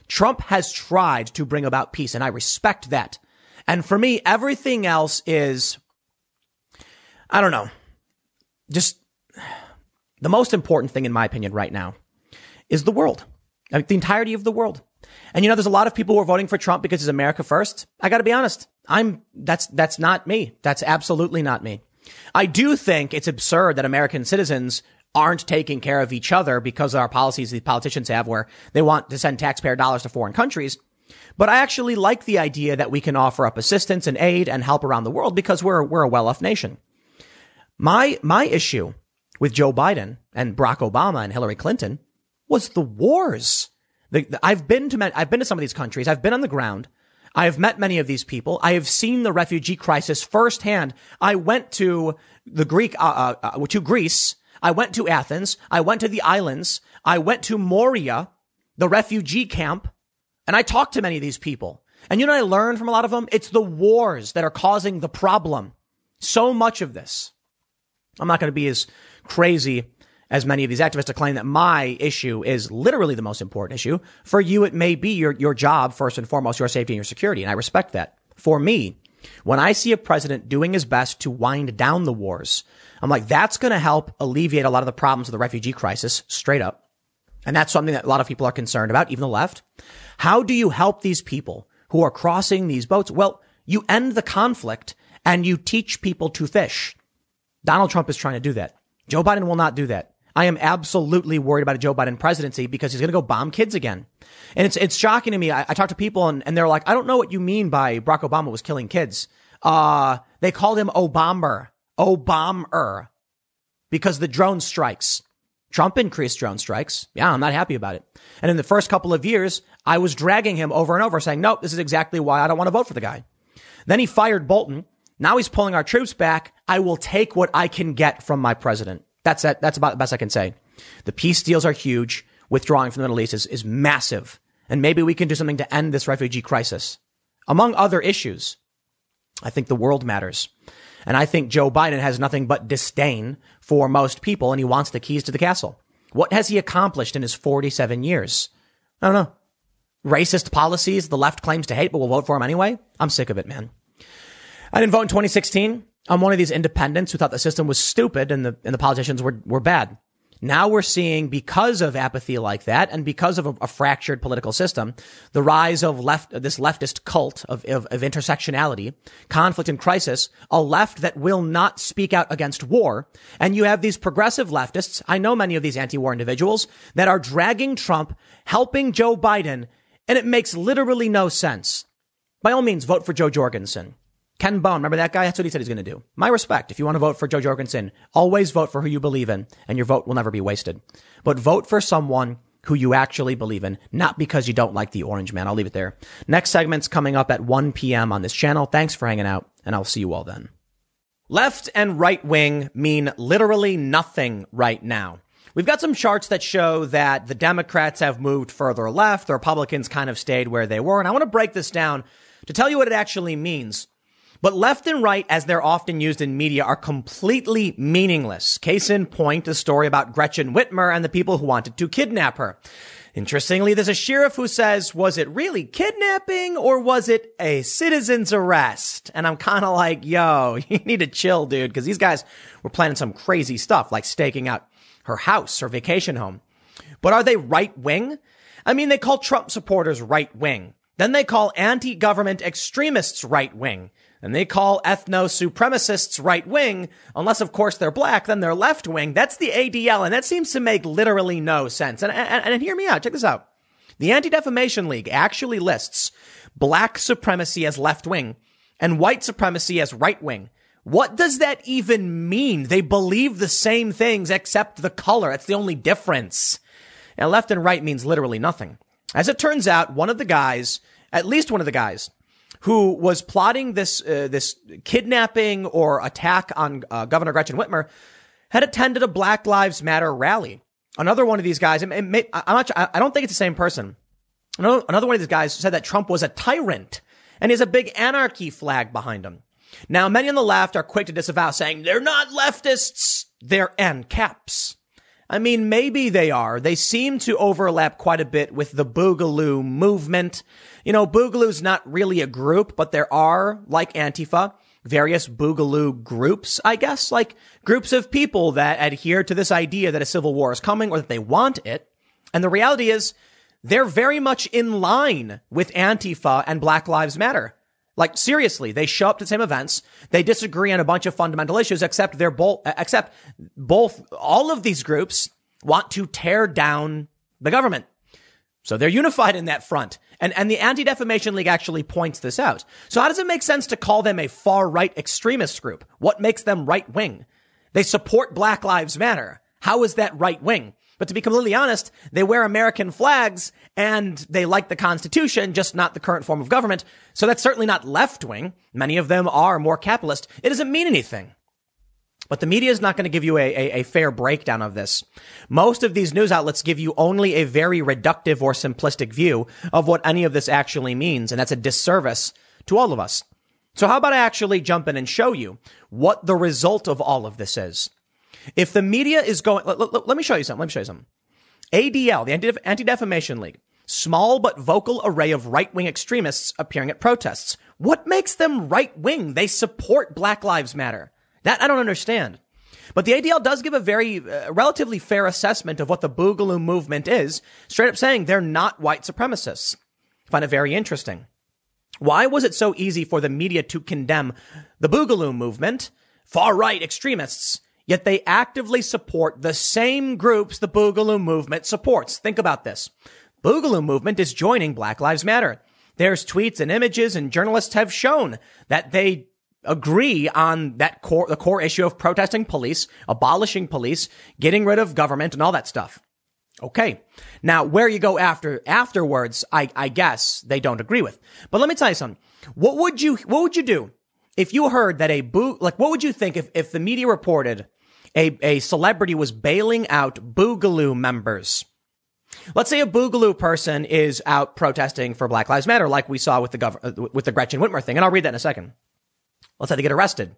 Trump has tried to bring about peace, and I respect that. And for me, everything else is, I don't know, just the most important thing, in my opinion, right now is the world, I mean, the entirety of the world. And you know, there's a lot of people who are voting for Trump because he's America first. I got to be honest. I'm, that's, that's not me. That's absolutely not me. I do think it's absurd that American citizens aren't taking care of each other because of our policies the politicians have where they want to send taxpayer dollars to foreign countries. But I actually like the idea that we can offer up assistance and aid and help around the world because we're, we're a well-off nation. My, my issue with Joe Biden and Barack Obama and Hillary Clinton was the wars. The, the, I've been to I've been to some of these countries. I've been on the ground. I have met many of these people. I have seen the refugee crisis firsthand. I went to the Greek, uh, uh, uh, to Greece. I went to Athens. I went to the islands. I went to Moria, the refugee camp, and I talked to many of these people. And you know I learned from a lot of them? It's the wars that are causing the problem. So much of this. I'm not going to be as crazy as many of these activists claim that my issue is literally the most important issue. For you, it may be your, your job, first and foremost, your safety and your security. And I respect that. For me, when I see a president doing his best to wind down the wars, I'm like, that's going to help alleviate a lot of the problems of the refugee crisis straight up. And that's something that a lot of people are concerned about, even the left. How do you help these people who are crossing these boats? Well, you end the conflict and you teach people to fish. Donald Trump is trying to do that. Joe Biden will not do that. I am absolutely worried about a Joe Biden presidency because he's going to go bomb kids again. And it's, it's shocking to me. I, I talk to people and, and they're like, I don't know what you mean by Barack Obama was killing kids. Uh, they called him Obama, Obama, because the drone strikes. Trump increased drone strikes. Yeah, I'm not happy about it. And in the first couple of years, I was dragging him over and over saying, nope, this is exactly why I don't want to vote for the guy. Then he fired Bolton. Now he's pulling our troops back. I will take what I can get from my president. That's that. That's about the best I can say. The peace deals are huge. Withdrawing from the Middle East is, is massive. And maybe we can do something to end this refugee crisis. Among other issues, I think the world matters. And I think Joe Biden has nothing but disdain for most people and he wants the keys to the castle. What has he accomplished in his 47 years? I don't know. Racist policies the left claims to hate, but will vote for him anyway? I'm sick of it, man. I didn't vote in 2016. I'm one of these independents who thought the system was stupid and the, and the politicians were, were bad. Now we're seeing, because of apathy like that, and because of a, a fractured political system, the rise of left, this leftist cult of, of, of intersectionality, conflict and crisis, a left that will not speak out against war. And you have these progressive leftists, I know many of these anti-war individuals, that are dragging Trump, helping Joe Biden, and it makes literally no sense. By all means, vote for Jo Jorgensen. Ken Bone, remember that guy? That's what he said he's going to do. My respect. If you want to vote for Jo Jorgensen, always vote for who you believe in, and your vote will never be wasted. But vote for someone who you actually believe in, not because you don't like the orange man. I'll leave it there. Next segment's coming up at 1 p.m. on this channel. Thanks for hanging out, and I'll see you all then. Left and right wing mean literally nothing right now. We've got some charts that show that the Democrats have moved further left, the Republicans kind of stayed where they were, and I want to break this down to tell you what it actually means but left and right, as they're often used in media, are completely meaningless. Case in point, a story about Gretchen Whitmer and the people who wanted to kidnap her. Interestingly, there's a sheriff who says, was it really kidnapping or was it a citizen's arrest? And I'm kind of like, yo, you need to chill, dude, because these guys were planning some crazy stuff like staking out her house, her vacation home. But are they right wing? I mean, they call Trump supporters right wing. Then they call anti-government extremists right wing and they call ethno supremacists right wing, unless of course they're black, then they're left wing. That's the ADL, and that seems to make literally no sense. And, and, and hear me out, check this out. The Anti Defamation League actually lists black supremacy as left wing and white supremacy as right wing. What does that even mean? They believe the same things except the color. That's the only difference. And left and right means literally nothing. As it turns out, one of the guys, at least one of the guys, who was plotting this uh, this kidnapping or attack on uh, Governor Gretchen Whitmer, had attended a Black Lives Matter rally. Another one of these guys, may, I'm not, I don't think it's the same person. Another, one of these guys said that Trump was a tyrant and he has a big anarchy flag behind him. Now, many on the left are quick to disavow, saying they're not leftists, they're ANCAPs. I mean, maybe they are. They seem to overlap quite a bit with the Boogaloo movement. You know, Boogaloo's not really a group, but there are, like Antifa, various Boogaloo groups, I guess, like groups of people that adhere to this idea that a civil war is coming or that they want it. And the reality is, they're very much in line with Antifa and Black Lives Matter. Like seriously, they show up to the same events. They disagree on a bunch of fundamental issues, except they're both, uh, except both, all of these groups want to tear down the government. So they're unified in that front. And, and the Anti-Defamation League actually points this out. So how does it make sense to call them a far right extremist group? What makes them right wing? They support Black Lives Matter. How is that right wing? But to be completely honest, they wear American flags and they like the Constitution, just not the current form of government. So that's certainly not left wing. Many of them are more capitalist. It doesn't mean anything. But the media is not going to give you a, a, a, fair breakdown of this. Most of these news outlets give you only a very reductive or simplistic view of what any of this actually means. And that's a disservice to all of us. So how about I actually jump in and show you what the result of all of this is? If the media is going, let, let, let me show you something. Let me show you something. ADL, the Anti Defamation League, small but vocal array of right wing extremists appearing at protests. What makes them right wing? They support Black Lives Matter. That I don't understand. But the ADL does give a very uh, relatively fair assessment of what the Boogaloo movement is, straight up saying they're not white supremacists. I find it very interesting. Why was it so easy for the media to condemn the Boogaloo movement, far right extremists, Yet they actively support the same groups the Boogaloo movement supports. Think about this. Boogaloo movement is joining Black Lives Matter. There's tweets and images and journalists have shown that they agree on that core, the core issue of protesting police, abolishing police, getting rid of government and all that stuff. Okay. Now, where you go after, afterwards, I, I guess they don't agree with. But let me tell you something. What would you, what would you do if you heard that a boo, like, what would you think if, if the media reported a, a celebrity was bailing out Boogaloo members. Let's say a Boogaloo person is out protesting for Black Lives Matter, like we saw with the gov- with the Gretchen Whitmer thing, and I'll read that in a second. Let's say they get arrested.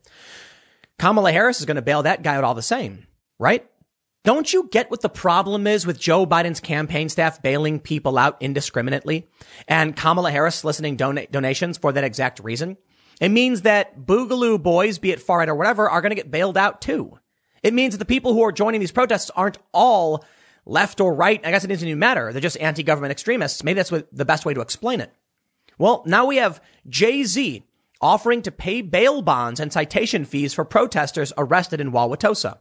Kamala Harris is going to bail that guy out all the same, right? Don't you get what the problem is with Joe Biden's campaign staff bailing people out indiscriminately and Kamala Harris soliciting don- donations for that exact reason? It means that Boogaloo boys, be it far right or whatever, are going to get bailed out too. It means that the people who are joining these protests aren't all left or right. I guess it doesn't even matter. They're just anti-government extremists. Maybe that's the best way to explain it. Well, now we have Jay-Z offering to pay bail bonds and citation fees for protesters arrested in Wauwatosa.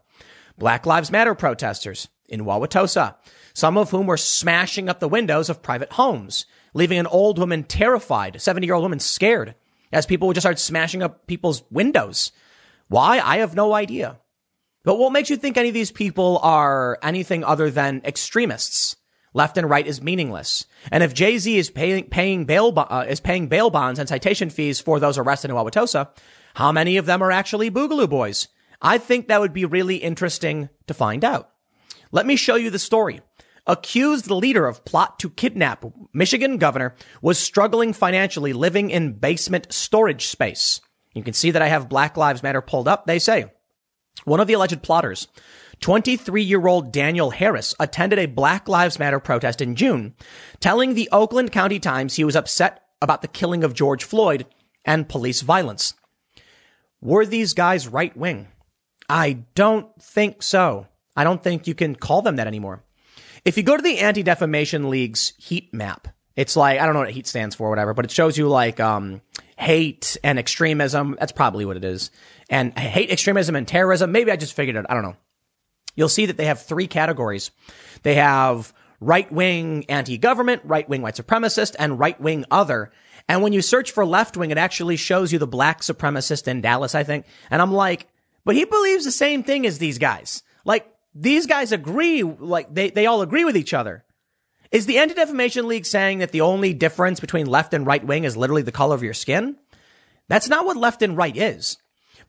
Black Lives Matter protesters in Wauwatosa, some of whom were smashing up the windows of private homes, leaving an old woman terrified, 70 year old woman scared as people would just start smashing up people's windows. Why? I have no idea. But what makes you think any of these people are anything other than extremists? Left and right is meaningless. And if Jay Z is paying paying bail uh, is paying bail bonds and citation fees for those arrested in Wauwatosa, how many of them are actually Boogaloo Boys? I think that would be really interesting to find out. Let me show you the story. Accused leader of plot to kidnap Michigan governor was struggling financially, living in basement storage space. You can see that I have Black Lives Matter pulled up. They say one of the alleged plotters 23 year old Daniel Harris attended a Black Lives Matter protest in June, telling the Oakland County Times he was upset about the killing of George Floyd and police violence. Were these guys right wing? I don't think so. I don't think you can call them that anymore. If you go to the Anti Defamation League's heat map, it's like, I don't know what heat stands for, whatever, but it shows you like, um, hate and extremism. That's probably what it is. And hate, extremism, and terrorism. Maybe I just figured it. I don't know you'll see that they have three categories. They have right wing anti government, right wing white supremacist, and right wing other. And when you search for left wing, it actually shows you the black supremacist in Dallas, I think. And I'm like, but he believes the same thing as these guys. Like, these guys agree, like, they, they all agree with each other. Is the Anti Defamation League saying that the only difference between left and right wing is literally the color of your skin? That's not what left and right is.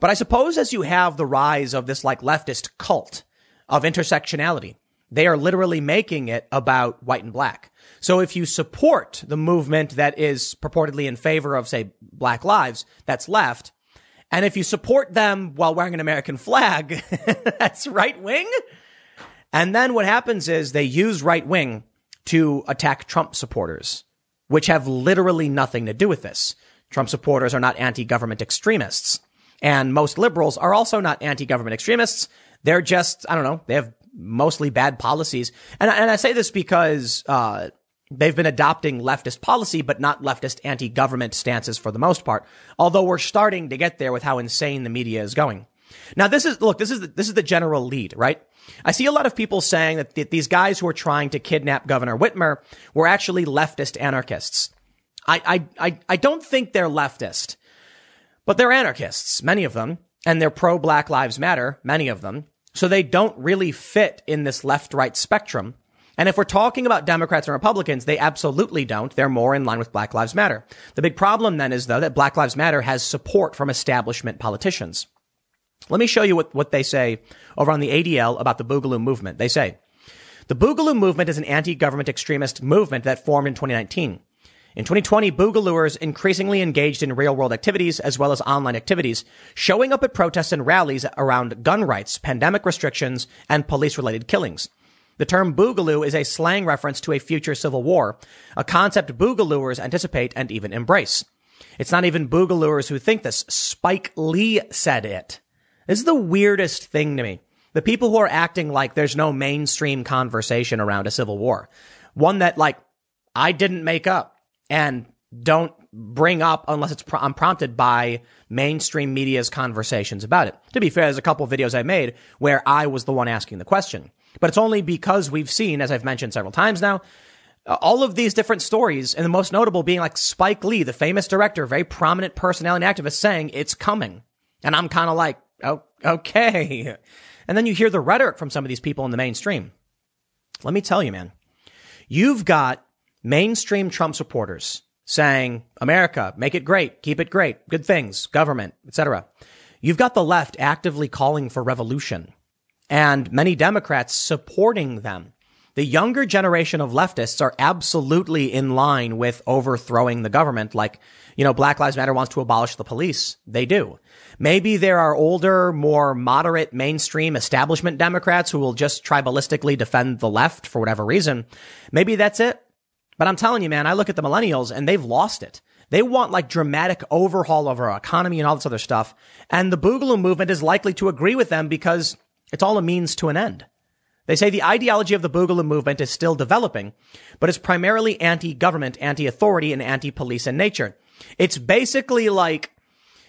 But I suppose as you have the rise of this like leftist cult, of intersectionality. They are literally making it about white and black. So if you support the movement that is purportedly in favor of, say, black lives, that's left. And if you support them while wearing an American flag, that's right wing. And then what happens is they use right wing to attack Trump supporters, which have literally nothing to do with this. Trump supporters are not anti-government extremists. And most liberals are also not anti-government extremists. They're just, I don't know, they have mostly bad policies. And, and I say this because, uh, they've been adopting leftist policy, but not leftist anti-government stances for the most part. Although we're starting to get there with how insane the media is going. Now, this is, look, this is, the, this is the general lead, right? I see a lot of people saying that th- these guys who are trying to kidnap Governor Whitmer were actually leftist anarchists. I, I, I, I don't think they're leftist, but they're anarchists, many of them, and they're pro Black Lives Matter, many of them. So they don't really fit in this left right spectrum. And if we're talking about Democrats and Republicans, they absolutely don't. They're more in line with Black Lives Matter. The big problem then is though that Black Lives Matter has support from establishment politicians. Let me show you what, what they say over on the ADL about the Boogaloo movement. They say, the Boogaloo movement is an anti-government extremist movement that formed in 2019. In 2020, Boogalooers increasingly engaged in real world activities as well as online activities, showing up at protests and rallies around gun rights, pandemic restrictions, and police related killings. The term boogaloo is a slang reference to a future civil war, a concept boogalooers anticipate and even embrace. It's not even boogalooers who think this. Spike Lee said it. This is the weirdest thing to me. The people who are acting like there's no mainstream conversation around a civil war. One that like I didn't make up and don't bring up unless it's pro- I'm prompted by mainstream media's conversations about it. To be fair, there's a couple videos I made where I was the one asking the question, but it's only because we've seen, as I've mentioned several times now, uh, all of these different stories, and the most notable being like Spike Lee, the famous director, very prominent personality and activist, saying it's coming, and I'm kind of like, oh, okay. And then you hear the rhetoric from some of these people in the mainstream. Let me tell you, man, you've got mainstream Trump supporters saying, America, make it great, keep it great, good things, government, etc. You've got the left actively calling for revolution and many Democrats supporting them. The younger generation of leftists are absolutely in line with overthrowing the government. Like, you know, Black Lives Matter wants to abolish the police. They do. Maybe there are older, more moderate, mainstream establishment Democrats who will just tribalistically defend the left for whatever reason. Maybe that's it. But I'm telling you, man, I look at the millennials and they've lost it. They want like dramatic overhaul of our economy and all this other stuff. And the Boogaloo movement is likely to agree with them because It's all a means to an end. They say the ideology of the Boogaloo movement is still developing, but is primarily anti-government, anti-authority, and anti-police in nature. It's basically like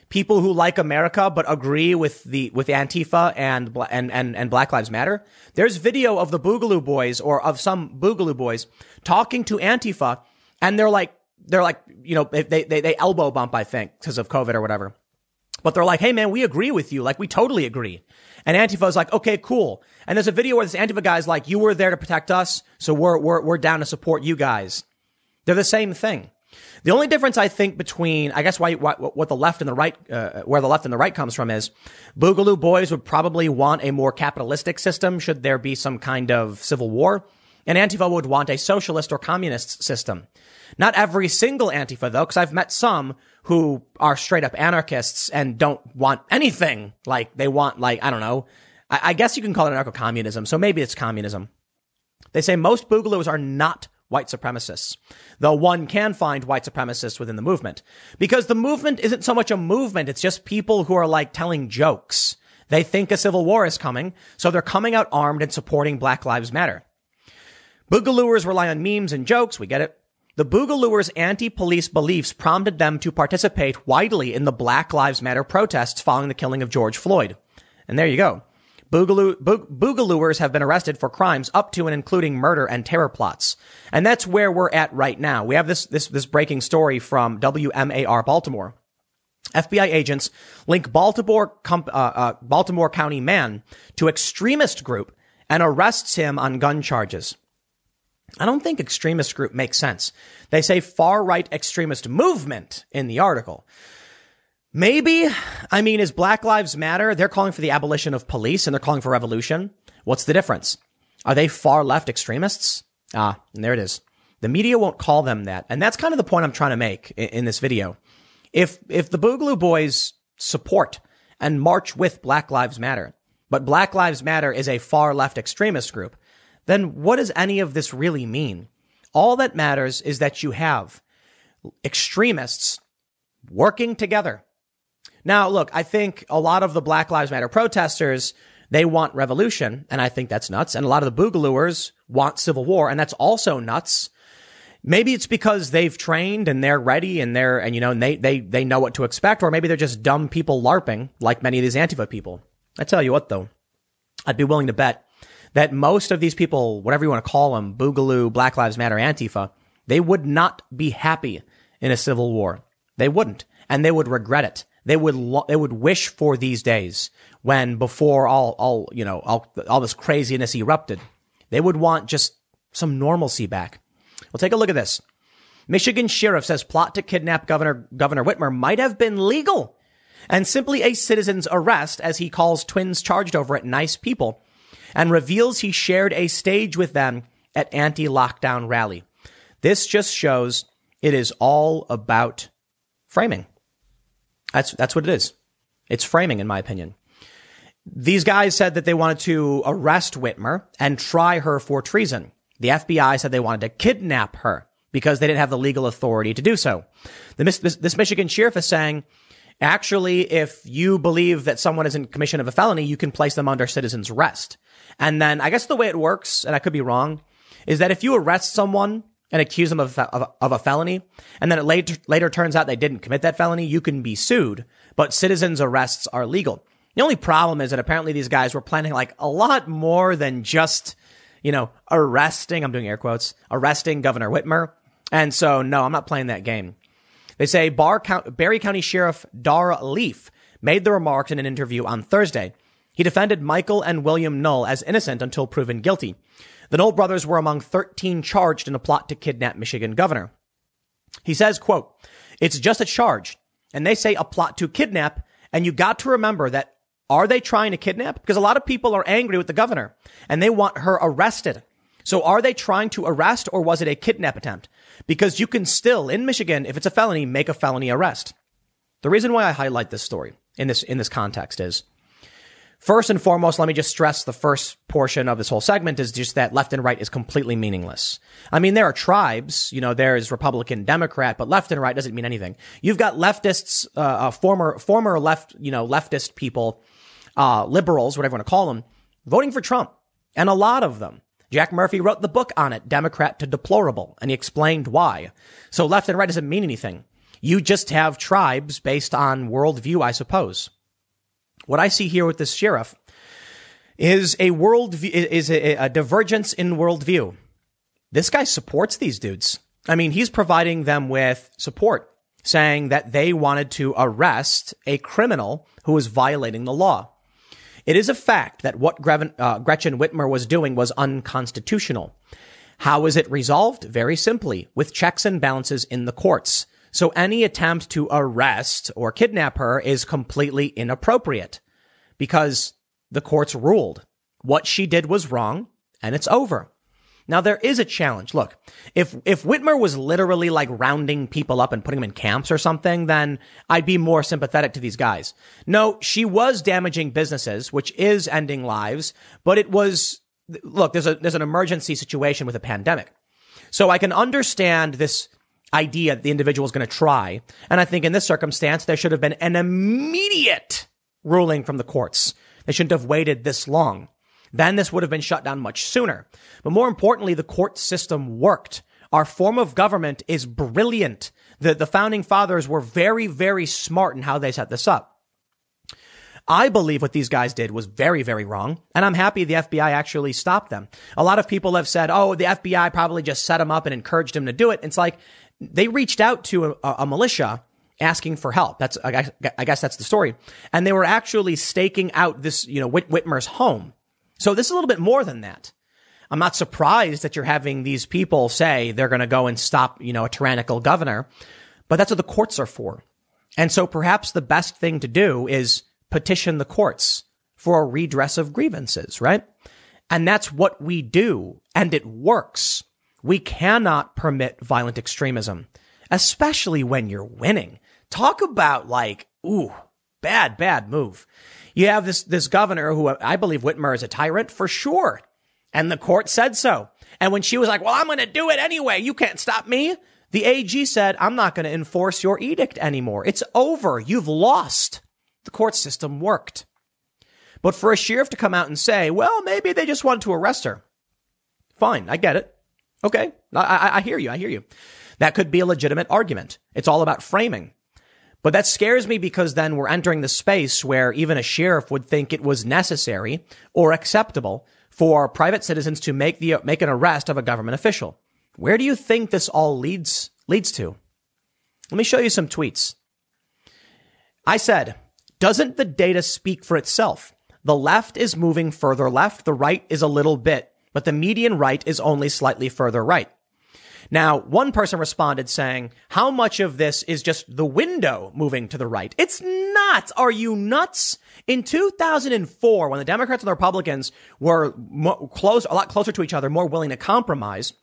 people who like America but agree with the with Antifa and and and, and Black Lives Matter. There's video of the Boogaloo boys or of some Boogaloo boys talking to Antifa, and they're like they're like you know they they they elbow bump I think because of COVID or whatever. But they're like, hey man, we agree with you. Like we totally agree. And Antifa is like, okay, cool. And there's a video where this Antifa guy's like, you were there to protect us, so we're we're we're down to support you guys. They're the same thing. The only difference I think between, I guess, why, what, what the left and the right, uh, where the left and the right comes from is Boogaloo boys would probably want a more capitalistic system should there be some kind of civil war. And Antifa would want a socialist or communist system. Not every single Antifa though, because I've met some who are straight up anarchists and don't want anything. Like they want like, I don't know. I, I guess you can call it anarcho-communism. So maybe it's communism. They say most Boogaloos are not white supremacists. Though one can find white supremacists within the movement. Because the movement isn't so much a movement, it's just people who are like telling jokes. They think a civil war is coming, so they're coming out armed and supporting Black Lives Matter. Boogalooers rely on memes and jokes, we get it. The Boogalooers' anti-police beliefs prompted them to participate widely in the Black Lives Matter protests following the killing of George Floyd. And there you go. Boogaloo, bo- Boogalooers have been arrested for crimes up to and including murder and terror plots. And that's where we're at right now. We have this, this, this breaking story from WMAR Baltimore. FBI agents link Baltimore, uh, uh, Baltimore County man to extremist group and arrests him on gun charges. I don't think extremist group makes sense. They say far right extremist movement in the article. Maybe. I mean, is Black Lives Matter? They're calling for the abolition of police and they're calling for revolution. What's the difference? Are they far left extremists? Ah, and there it is. The media won't call them that. And that's kind of the point I'm trying to make in, in this video. If, if the Boogaloo Boys support and march with Black Lives Matter, but Black Lives Matter is a far left extremist group, then what does any of this really mean? All that matters is that you have extremists working together now, look, I think a lot of the Black Lives Matter protesters, they want revolution, and I think that's nuts. And a lot of the Boogalooers want civil war, and that's also nuts. Maybe it's because they've trained and they're ready and they're, and you know, and they, they, they know what to expect, or maybe they're just dumb people LARPing, like many of these Antifa people. I tell you what though, I'd be willing to bet that most of these people, whatever you want to call them, Boogaloo, Black Lives Matter, Antifa, they would not be happy in a civil war. They wouldn't, and they would regret it. They would lo- they would wish for these days when before all all you know all all this craziness erupted. They would want just some normalcy back. Well, take a look at this. Michigan sheriff says plot to kidnap Governor Governor Whitmer might have been legal and simply a citizen's arrest as he calls twins charged over it nice people and reveals he shared a stage with them at anti-lockdown rally. This just shows it is all about framing. That's, that's what it is. It's framing, in my opinion. These guys said that they wanted to arrest Whitmer and try her for treason. The FBI said they wanted to kidnap her because they didn't have the legal authority to do so. This, this, this Michigan sheriff is saying, actually, if you believe that someone is in commission of a felony, you can place them under citizen's arrest. And then I guess the way it works, and I could be wrong, is that if you arrest someone and accuse them of, of, of a felony, and then it later, later turns out they didn't commit that felony, you can be sued, but citizens arrests are legal. The only problem is that apparently these guys were planning like a lot more than just, you know, arresting, I'm doing air quotes, arresting Governor Whitmer. And so, no, I'm not playing that game. They say Bar, Barry County Sheriff Dar Leaf made the remarks in an interview on Thursday. He defended Michael and William Null as innocent until proven guilty. The Null brothers were among 13 charged in a plot to kidnap Michigan governor. He says, quote, it's just a charge. And they say a plot to kidnap. And you got to remember that are they trying to kidnap? Because a lot of people are angry with the governor and they want her arrested. So are they trying to arrest or was it a kidnap attempt? Because you can still, in Michigan, if it's a felony, make a felony arrest. The reason why I highlight this story in this, in this context is First and foremost, let me just stress the first portion of this whole segment is just that left and right is completely meaningless. I mean, there are tribes, you know, there's Republican, Democrat, but left and right doesn't mean anything. You've got leftists, uh, uh, former, former left, you know, leftist people, uh, liberals, whatever you want to call them, voting for Trump. And a lot of them. Jack Murphy wrote the book on it, Democrat to Deplorable, and he explained why. So left and right doesn't mean anything. You just have tribes based on worldview, I suppose. What I see here with this sheriff is a world is a, a divergence in worldview. This guy supports these dudes. I mean, he's providing them with support, saying that they wanted to arrest a criminal who was violating the law. It is a fact that what uh, Gretchen Whitmer was doing was unconstitutional. How is it resolved? Very simply, with checks and balances in the courts. So any attempt to arrest or kidnap her is completely inappropriate because the courts ruled what she did was wrong and it's over. Now there is a challenge. Look, if, if Whitmer was literally like rounding people up and putting them in camps or something, then I'd be more sympathetic to these guys. No, she was damaging businesses, which is ending lives, but it was, look, there's a, there's an emergency situation with a pandemic. So I can understand this idea the individual is going to try. And I think in this circumstance, there should have been an immediate ruling from the courts. They shouldn't have waited this long. Then this would have been shut down much sooner. But more importantly, the court system worked. Our form of government is brilliant. The, the founding fathers were very, very smart in how they set this up. I believe what these guys did was very, very wrong. And I'm happy the FBI actually stopped them. A lot of people have said, oh, the FBI probably just set them up and encouraged him to do it. It's like, they reached out to a, a militia asking for help. That's, I guess, I guess, that's the story. And they were actually staking out this, you know, Whit- Whitmer's home. So this is a little bit more than that. I'm not surprised that you're having these people say they're going to go and stop, you know, a tyrannical governor, but that's what the courts are for. And so perhaps the best thing to do is petition the courts for a redress of grievances, right? And that's what we do. And it works. We cannot permit violent extremism, especially when you're winning. Talk about like, ooh, bad, bad move. You have this, this governor who I believe Whitmer is a tyrant for sure. And the court said so. And when she was like, well, I'm going to do it anyway. You can't stop me. The AG said, I'm not going to enforce your edict anymore. It's over. You've lost. The court system worked. But for a sheriff to come out and say, well, maybe they just wanted to arrest her. Fine. I get it. Okay. I, I, hear you. I hear you. That could be a legitimate argument. It's all about framing. But that scares me because then we're entering the space where even a sheriff would think it was necessary or acceptable for private citizens to make the make an arrest of a government official. Where do you think this all leads leads to? Let me show you some tweets. I said, doesn't the data speak for itself? The left is moving further left, the right is a little bit but the median right is only slightly further right. Now, one person responded saying, how much of this is just the window moving to the right? It's not. Are you nuts? In 2004, when the Democrats and the Republicans were close, a lot closer to each other, more willing to compromise,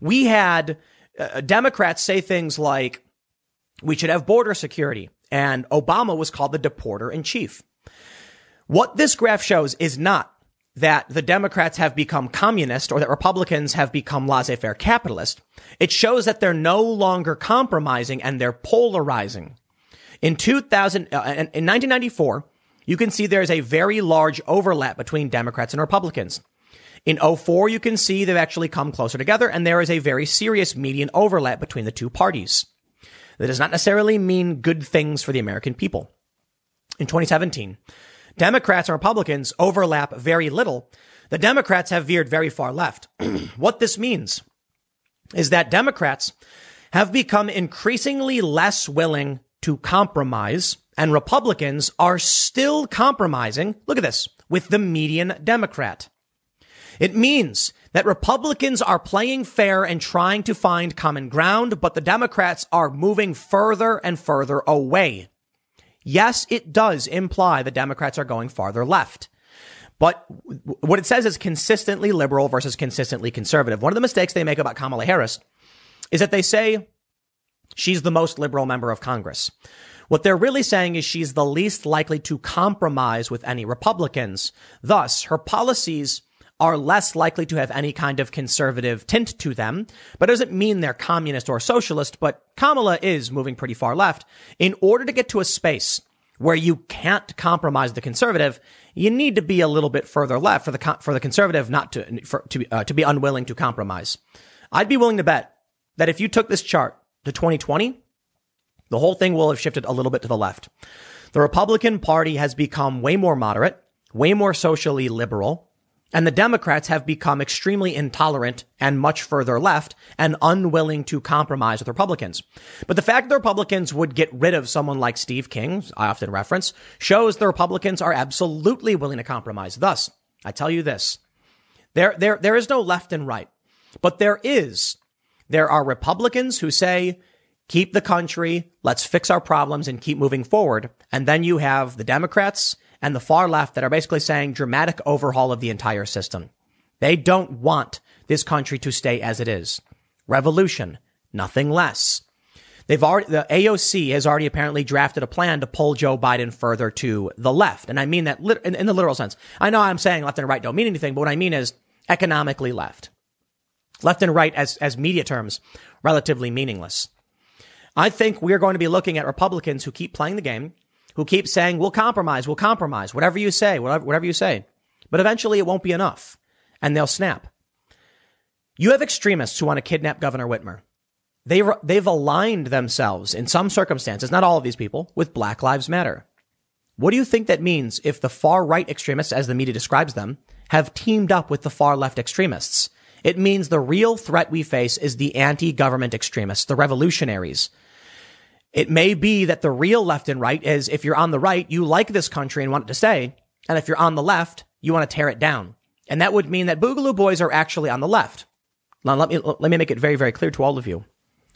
we had uh, Democrats say things like, we should have border security. And Obama was called the deporter in chief. What this graph shows is not that the Democrats have become communist or that Republicans have become laissez-faire capitalist. It shows that they're no longer compromising and they're polarizing. In 2000, uh, in 1994, you can see there's a very large overlap between Democrats and Republicans. In 04, you can see they've actually come closer together and there is a very serious median overlap between the two parties. That does not necessarily mean good things for the American people. In 2017, Democrats and Republicans overlap very little. The Democrats have veered very far left. what this means is that Democrats have become increasingly less willing to compromise and Republicans are still compromising. Look at this with the median Democrat. It means that Republicans are playing fair and trying to find common ground, but the Democrats are moving further and further away. Yes, it does imply the Democrats are going farther left. But what it says is consistently liberal versus consistently conservative. One of the mistakes they make about Kamala Harris is that they say she's the most liberal member of Congress. What they're really saying is she's the least likely to compromise with any Republicans. Thus, her policies are less likely to have any kind of conservative tint to them, but doesn't mean they're communist or socialist. But Kamala is moving pretty far left. In order to get to a space where you can't compromise the conservative, you need to be a little bit further left for the for the conservative not to for, to uh, to be unwilling to compromise. I'd be willing to bet that if you took this chart to 2020, the whole thing will have shifted a little bit to the left. The Republican Party has become way more moderate, way more socially liberal, and the Democrats have become extremely intolerant and much further left and unwilling to compromise with Republicans. But the fact that the Republicans would get rid of someone like Steve King, I often reference, shows the Republicans are absolutely willing to compromise. Thus, I tell you this. There, there, there is no left and right, but there is. There are Republicans who say, keep the country, let's fix our problems and keep moving forward. And then you have the Democrats and the far left that are basically saying dramatic overhaul of the entire system. They don't want this country to stay as it is. Revolution, nothing less. They've already, the AOC has already apparently drafted a plan to pull Joe Biden further to the left. And I mean that in, in the literal sense. I know I'm saying left and right don't mean anything, but what I mean is economically left. Left and right as, as media terms, relatively meaningless. I think we're going to be looking at Republicans who keep playing the game, who keep saying, we'll compromise, we'll compromise, whatever you say, whatever, whatever you say. But eventually it won't be enough and they'll snap. You have extremists who want to kidnap Governor Whitmer. They, they've aligned themselves in some circumstances, not all of these people, with Black Lives Matter. What do you think that means if the far right extremists, as the media describes them, have teamed up with the far left extremists? It means the real threat we face is the anti-government extremists, the revolutionaries, it may be that the real left and right is if you're on the right, you like this country and want it to stay. And if you're on the left, you want to tear it down. And that would mean that Boogaloo Boys are actually on the left. Now, let me, let me make it very, very clear to all of you.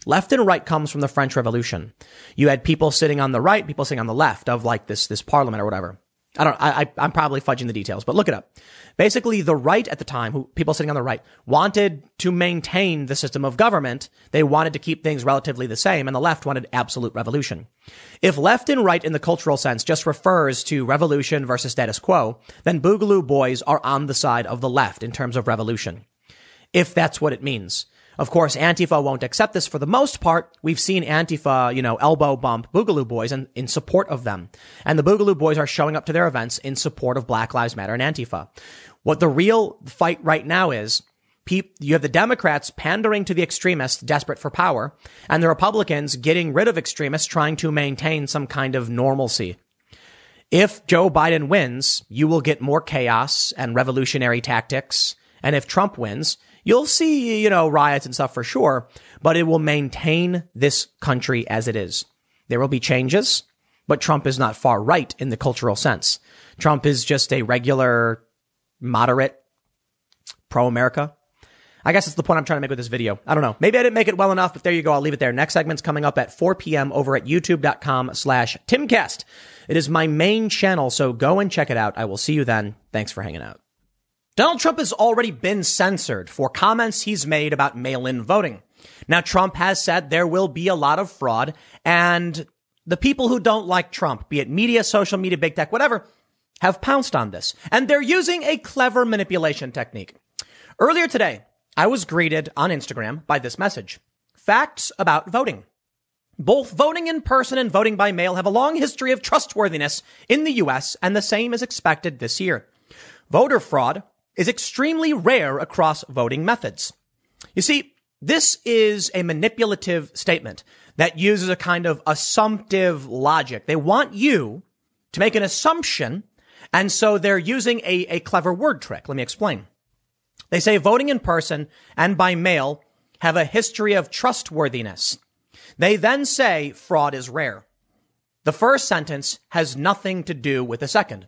Left and right comes from the French Revolution. You had people sitting on the right, people sitting on the left of like this, this parliament or whatever. I don't, I, I, I'm probably fudging the details, but look it up. Basically, the right at the time, who people sitting on the right, wanted to maintain the system of government. They wanted to keep things relatively the same, and the left wanted absolute revolution. If left and right in the cultural sense just refers to revolution versus status quo, then Boogaloo boys are on the side of the left in terms of revolution. If that's what it means. Of course, Antifa won't accept this for the most part. We've seen Antifa, you know, elbow bump Boogaloo Boys in, in support of them. And the Boogaloo Boys are showing up to their events in support of Black Lives Matter and Antifa. What the real fight right now is, you have the Democrats pandering to the extremists desperate for power, and the Republicans getting rid of extremists trying to maintain some kind of normalcy. If Joe Biden wins, you will get more chaos and revolutionary tactics. And if Trump wins, You'll see, you know, riots and stuff for sure, but it will maintain this country as it is. There will be changes, but Trump is not far right in the cultural sense. Trump is just a regular, moderate, pro-America. I guess that's the point I'm trying to make with this video. I don't know. Maybe I didn't make it well enough, but there you go. I'll leave it there. Next segment's coming up at 4 p.m. over at youtube.com slash timcast. It is my main channel, so go and check it out. I will see you then. Thanks for hanging out. Donald Trump has already been censored for comments he's made about mail-in voting. Now, Trump has said there will be a lot of fraud and the people who don't like Trump, be it media, social media, big tech, whatever, have pounced on this. And they're using a clever manipulation technique. Earlier today, I was greeted on Instagram by this message. Facts about voting. Both voting in person and voting by mail have a long history of trustworthiness in the US, and the same is expected this year. Voter fraud is extremely rare across voting methods. You see, this is a manipulative statement that uses a kind of assumptive logic. They want you to make an assumption, and so they're using a, a clever word trick. Let me explain. They say voting in person and by mail have a history of trustworthiness. They then say fraud is rare. The first sentence has nothing to do with the second.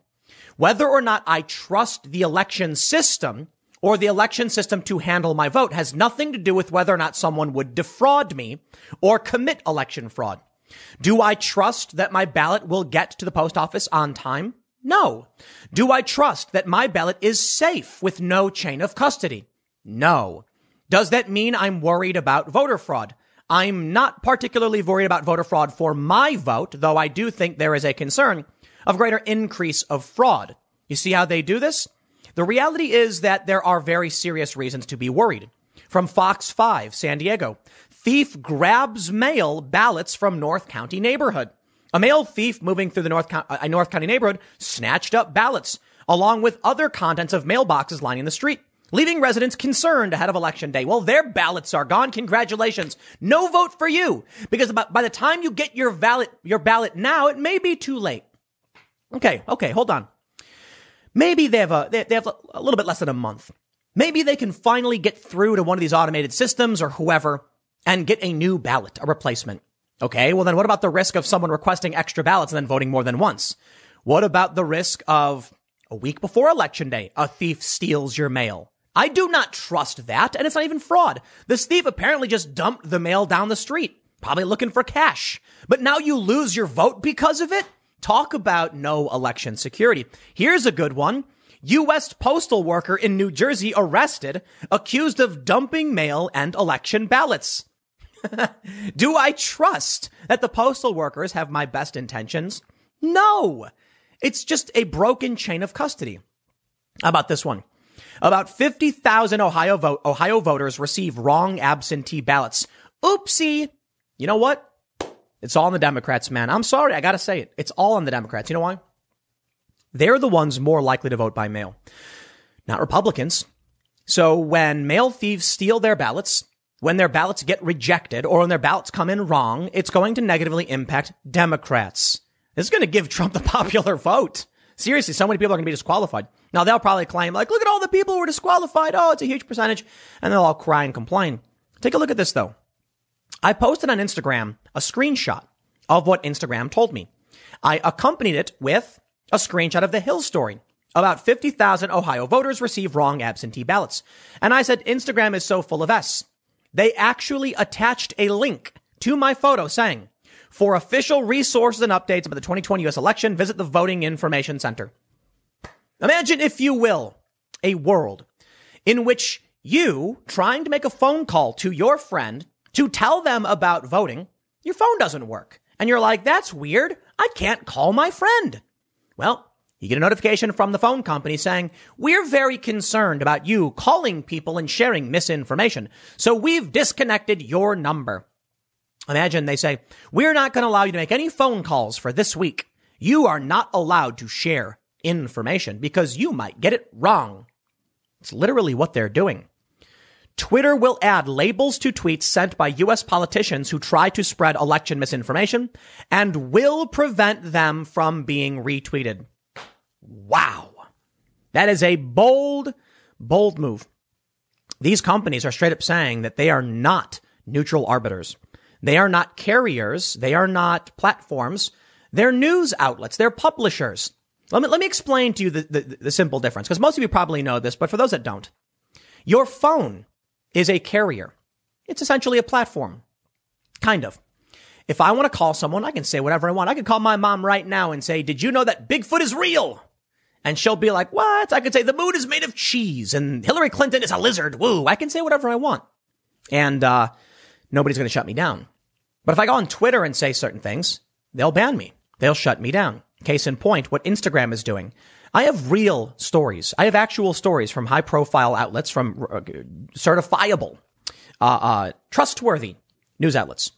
Whether or not I trust the election system or the election system to handle my vote has nothing to do with whether or not someone would defraud me or commit election fraud. Do I trust that my ballot will get to the post office on time? No. Do I trust that my ballot is safe with no chain of custody? No. Does that mean I'm worried about voter fraud? I'm not particularly worried about voter fraud for my vote, though I do think there is a concern of greater increase of fraud. You see how they do this? The reality is that there are very serious reasons to be worried. From Fox 5, San Diego, thief grabs mail ballots from North County neighborhood. A male thief moving through the North, uh, North County neighborhood snatched up ballots along with other contents of mailboxes lining the street, leaving residents concerned ahead of election day. Well, their ballots are gone. Congratulations. No vote for you because by the time you get your ballot, your ballot now, it may be too late. Okay. Okay. Hold on. Maybe they have a, they have a little bit less than a month. Maybe they can finally get through to one of these automated systems or whoever and get a new ballot, a replacement. Okay. Well, then what about the risk of someone requesting extra ballots and then voting more than once? What about the risk of a week before election day, a thief steals your mail? I do not trust that. And it's not even fraud. This thief apparently just dumped the mail down the street, probably looking for cash. But now you lose your vote because of it? Talk about no election security. Here's a good one. U.S. postal worker in New Jersey arrested, accused of dumping mail and election ballots. Do I trust that the postal workers have my best intentions? No. It's just a broken chain of custody. How about this one? About 50,000 Ohio, Ohio voters receive wrong absentee ballots. Oopsie. You know what? It's all on the Democrats, man. I'm sorry. I got to say it. It's all on the Democrats. You know why? They're the ones more likely to vote by mail, not Republicans. So when mail thieves steal their ballots, when their ballots get rejected or when their ballots come in wrong, it's going to negatively impact Democrats. This is going to give Trump the popular vote. Seriously, so many people are going to be disqualified. Now they'll probably claim like, look at all the people who were disqualified. Oh, it's a huge percentage. And they'll all cry and complain. Take a look at this though. I posted on Instagram a screenshot of what Instagram told me. I accompanied it with a screenshot of the Hill story. About 50,000 Ohio voters receive wrong absentee ballots. And I said, Instagram is so full of S. They actually attached a link to my photo saying, for official resources and updates about the 2020 US election, visit the Voting Information Center. Imagine, if you will, a world in which you, trying to make a phone call to your friend to tell them about voting, your phone doesn't work. And you're like, that's weird. I can't call my friend. Well, you get a notification from the phone company saying, we're very concerned about you calling people and sharing misinformation. So we've disconnected your number. Imagine they say, we're not going to allow you to make any phone calls for this week. You are not allowed to share information because you might get it wrong. It's literally what they're doing. Twitter will add labels to tweets sent by US politicians who try to spread election misinformation and will prevent them from being retweeted. Wow. That is a bold, bold move. These companies are straight up saying that they are not neutral arbiters. They are not carriers. They are not platforms. They're news outlets. They're publishers. Let me, let me explain to you the, the, the simple difference because most of you probably know this, but for those that don't, your phone is a carrier. It's essentially a platform. Kind of. If I want to call someone, I can say whatever I want. I can call my mom right now and say, did you know that Bigfoot is real? And she'll be like, what? I could say the moon is made of cheese and Hillary Clinton is a lizard. Woo. I can say whatever I want. And, uh, nobody's going to shut me down. But if I go on Twitter and say certain things, they'll ban me. They'll shut me down. Case in point, what Instagram is doing. I have real stories. I have actual stories from high profile outlets, from uh, certifiable, uh, uh, trustworthy news outlets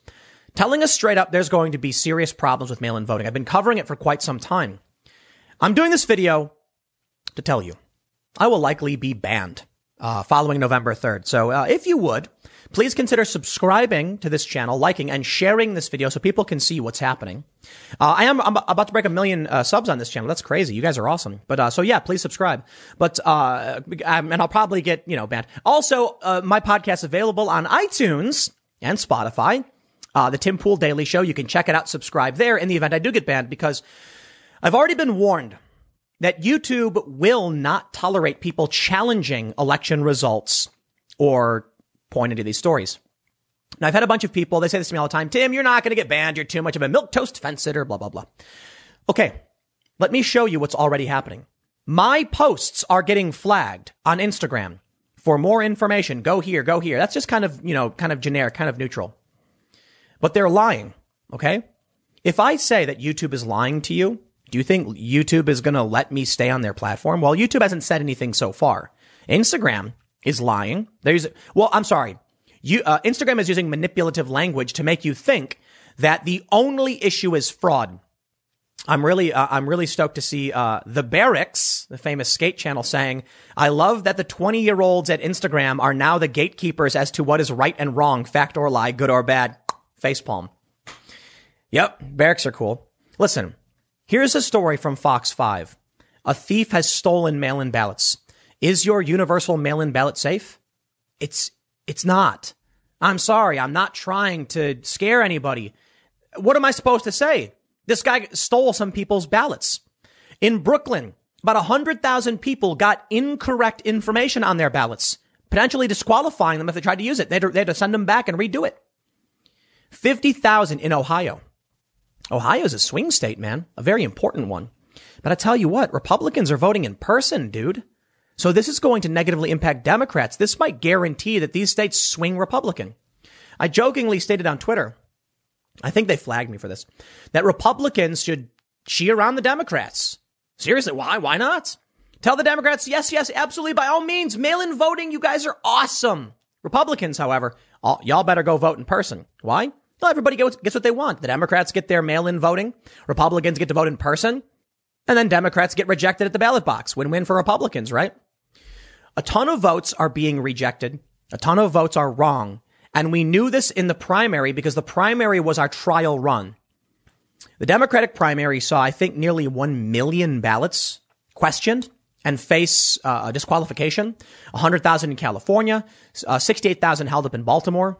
telling us straight up there's going to be serious problems with mail in voting. I've been covering it for quite some time. I'm doing this video to tell you I will likely be banned uh, following November 3rd. So uh, if you would, Please consider subscribing to this channel, liking and sharing this video so people can see what's happening. Uh, I am I'm about to break a million uh, subs on this channel. That's crazy. You guys are awesome. But uh, so yeah, please subscribe. But uh, and I'll probably get you know banned. Also, uh, my podcast is available on iTunes and Spotify. Uh, the Tim Pool Daily Show. You can check it out. Subscribe there in the event I do get banned because I've already been warned that YouTube will not tolerate people challenging election results or pointing to these stories. Now, I've had a bunch of people, they say this to me all the time Tim, you're not going to get banned. You're too much of a milk toast fence sitter, blah, blah, blah. Okay, let me show you what's already happening. My posts are getting flagged on Instagram. For more information, go here, go here. That's just kind of, you know, kind of generic, kind of neutral. But they're lying, okay? If I say that YouTube is lying to you, do you think YouTube is going to let me stay on their platform? Well, YouTube hasn't said anything so far. Instagram is lying. There's, well, I'm sorry. You, uh, Instagram is using manipulative language to make you think that the only issue is fraud. I'm really, uh, I'm really stoked to see uh, the Berrics, the famous skate channel, saying, "I love that the 20 year olds at Instagram are now the gatekeepers as to what is right and wrong, fact or lie, good or bad." Facepalm. Yep, Berrics are cool. Listen, here's a story from Fox 5. A thief has stolen mail-in ballots. Is your universal mail-in ballot safe? It's, it's not. I'm sorry. I'm not trying to scare anybody. What am I supposed to say? This guy stole some people's ballots. In Brooklyn, about 100,000 people got incorrect information on their ballots, potentially disqualifying them if they tried to use it. They had had to send them back and redo it. 50,000 in Ohio. Ohio is a swing state, man, a very important one. But I tell you what, Republicans are voting in person, dude. So this is going to negatively impact Democrats. This might guarantee that these states swing Republican. I jokingly stated on Twitter I think they flagged me for this. That Republicans should cheer on the Democrats. Seriously, why? Why not? Tell the Democrats, yes, yes, absolutely, by all means, mail-in voting, you guys are awesome. Republicans, however, all, y'all better go vote in person. Why? Well, everybody gets, gets what they want. The Democrats get their mail-in voting. Republicans get to vote in person. And then Democrats get rejected at the ballot box. Win-win for Republicans, right? A ton of votes are being rejected. A ton of votes are wrong. And we knew this in the primary because the primary was our trial run. The Democratic primary saw, I think, nearly 1 million ballots questioned and face uh, disqualification. 100,000 in California, uh, 68,000 held up in Baltimore.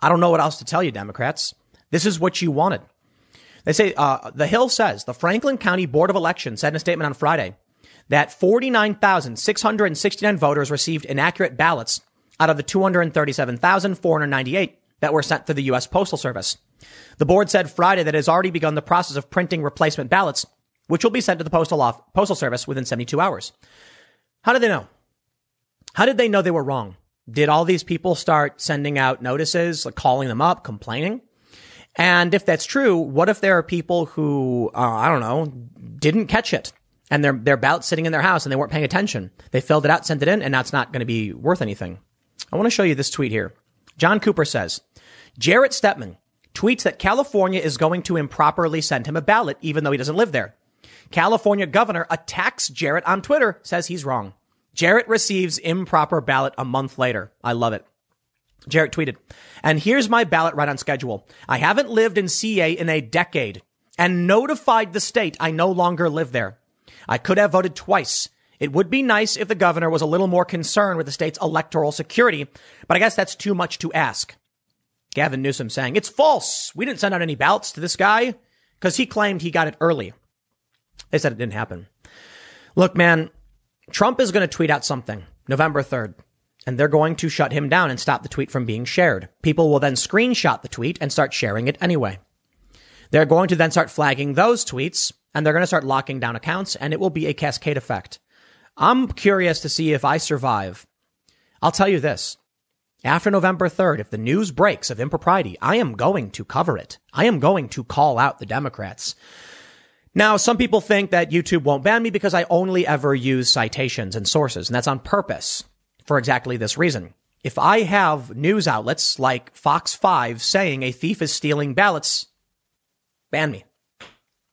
I don't know what else to tell you, Democrats. This is what you wanted. They say, uh, The Hill says the Franklin County Board of Elections said in a statement on Friday that 49,669 voters received inaccurate ballots out of the 237,498 that were sent to the U.S. Postal Service. The board said Friday that it has already begun the process of printing replacement ballots, which will be sent to the postal, off- postal service within 72 hours. How did they know? How did they know they were wrong? Did all these people start sending out notices, like calling them up, complaining? And if that's true, what if there are people who, uh, I don't know, didn't catch it and their ballot sitting in their house and they weren't paying attention? They filled it out, sent it in, and now it's not going to be worth anything. I want to show you this tweet here. John Cooper says, Jarrett Stepman tweets that California is going to improperly send him a ballot, even though he doesn't live there. California governor attacks Jarrett on Twitter, says he's wrong. Jarrett receives improper ballot a month later. I love it. Jarrett tweeted, and here's my ballot right on schedule. I haven't lived in CA in a decade and notified the state I no longer live there. I could have voted twice. It would be nice if the governor was a little more concerned with the state's electoral security, but I guess that's too much to ask. Gavin Newsom saying, it's false. We didn't send out any ballots to this guy because he claimed he got it early. They said it didn't happen. Look, man, Trump is going to tweet out something November 3rd, and they're going to shut him down and stop the tweet from being shared. People will then screenshot the tweet and start sharing it anyway. They're going to then start flagging those tweets and they're going to start locking down accounts and it will be a cascade effect. I'm curious to see if I survive. I'll tell you this. After November 3rd, if the news breaks of impropriety, I am going to cover it. I am going to call out the Democrats. Now, some people think that YouTube won't ban me because I only ever use citations and sources, and that's on purpose for exactly this reason. If I have news outlets like Fox 5 saying a thief is stealing ballots, ban me.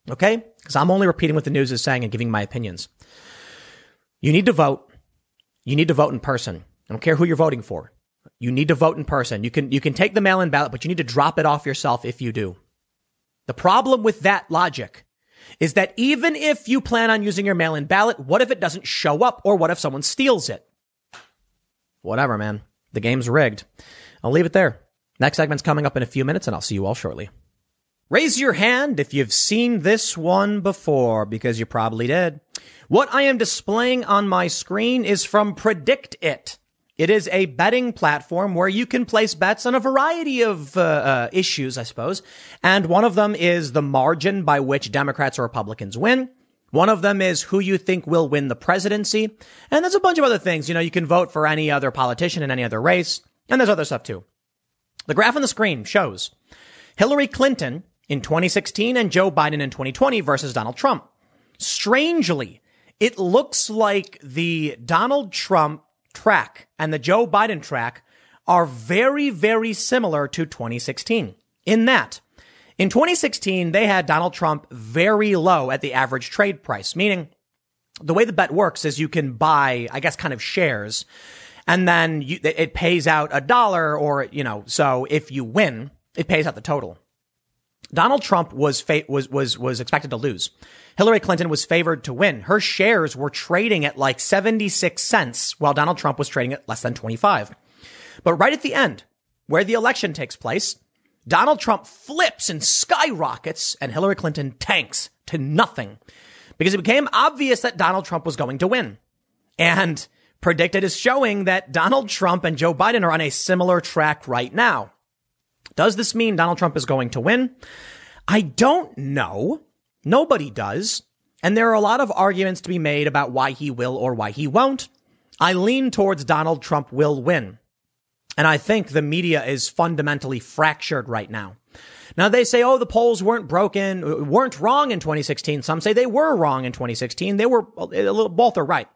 Okay? Because I'm only repeating what the news is saying and giving my opinions. You need to vote. You need to vote in person. I don't care who you're voting for. You need to vote in person. You can, you can take the mail-in ballot, but you need to drop it off yourself if you do. The problem with that logic is that even if you plan on using your mail-in ballot, what if it doesn't show up or what if someone steals it? Whatever, man. The game's rigged. I'll leave it there. Next segment's coming up in a few minutes and I'll see you all shortly. Raise your hand if you've seen this one before because you probably did. What I am displaying on my screen is from PredictIt. It is a betting platform where you can place bets on a variety of uh, uh, issues, I suppose. And one of them is the margin by which Democrats or Republicans win. One of them is who you think will win the presidency. And there's a bunch of other things. You know, you can vote for any other politician in any other race. And there's other stuff too. The graph on the screen shows Hillary Clinton in 2016 and Joe Biden in 2020 versus Donald Trump. Strangely, it looks like the Donald Trump track and the Joe Biden track are very, very similar to 2016. in that in 2016, they had Donald Trump very low at the average trade price, meaning the way the bet works is you can buy, I guess, kind of shares and then you, it pays out a dollar or, you know, so if you win, it pays out the total. Donald Trump was fa- was was was expected to lose. Hillary Clinton was favored to win. Her shares were trading at like 76 cents while Donald Trump was trading at less than 25. But right at the end, where the election takes place, Donald Trump flips and skyrockets and Hillary Clinton tanks to nothing because it became obvious that Donald Trump was going to win. And PredictIt is showing that Donald Trump and Joe Biden are on a similar track right now. Does this mean Donald Trump is going to win? I don't know. Nobody does. And there are a lot of arguments to be made about why he will or why he won't. I lean towards Donald Trump will win. And I think the media is fundamentally fractured right now. Now they say, oh, the polls weren't broken, weren't wrong in 2016. Some say they were wrong in 2016. They were, both are right.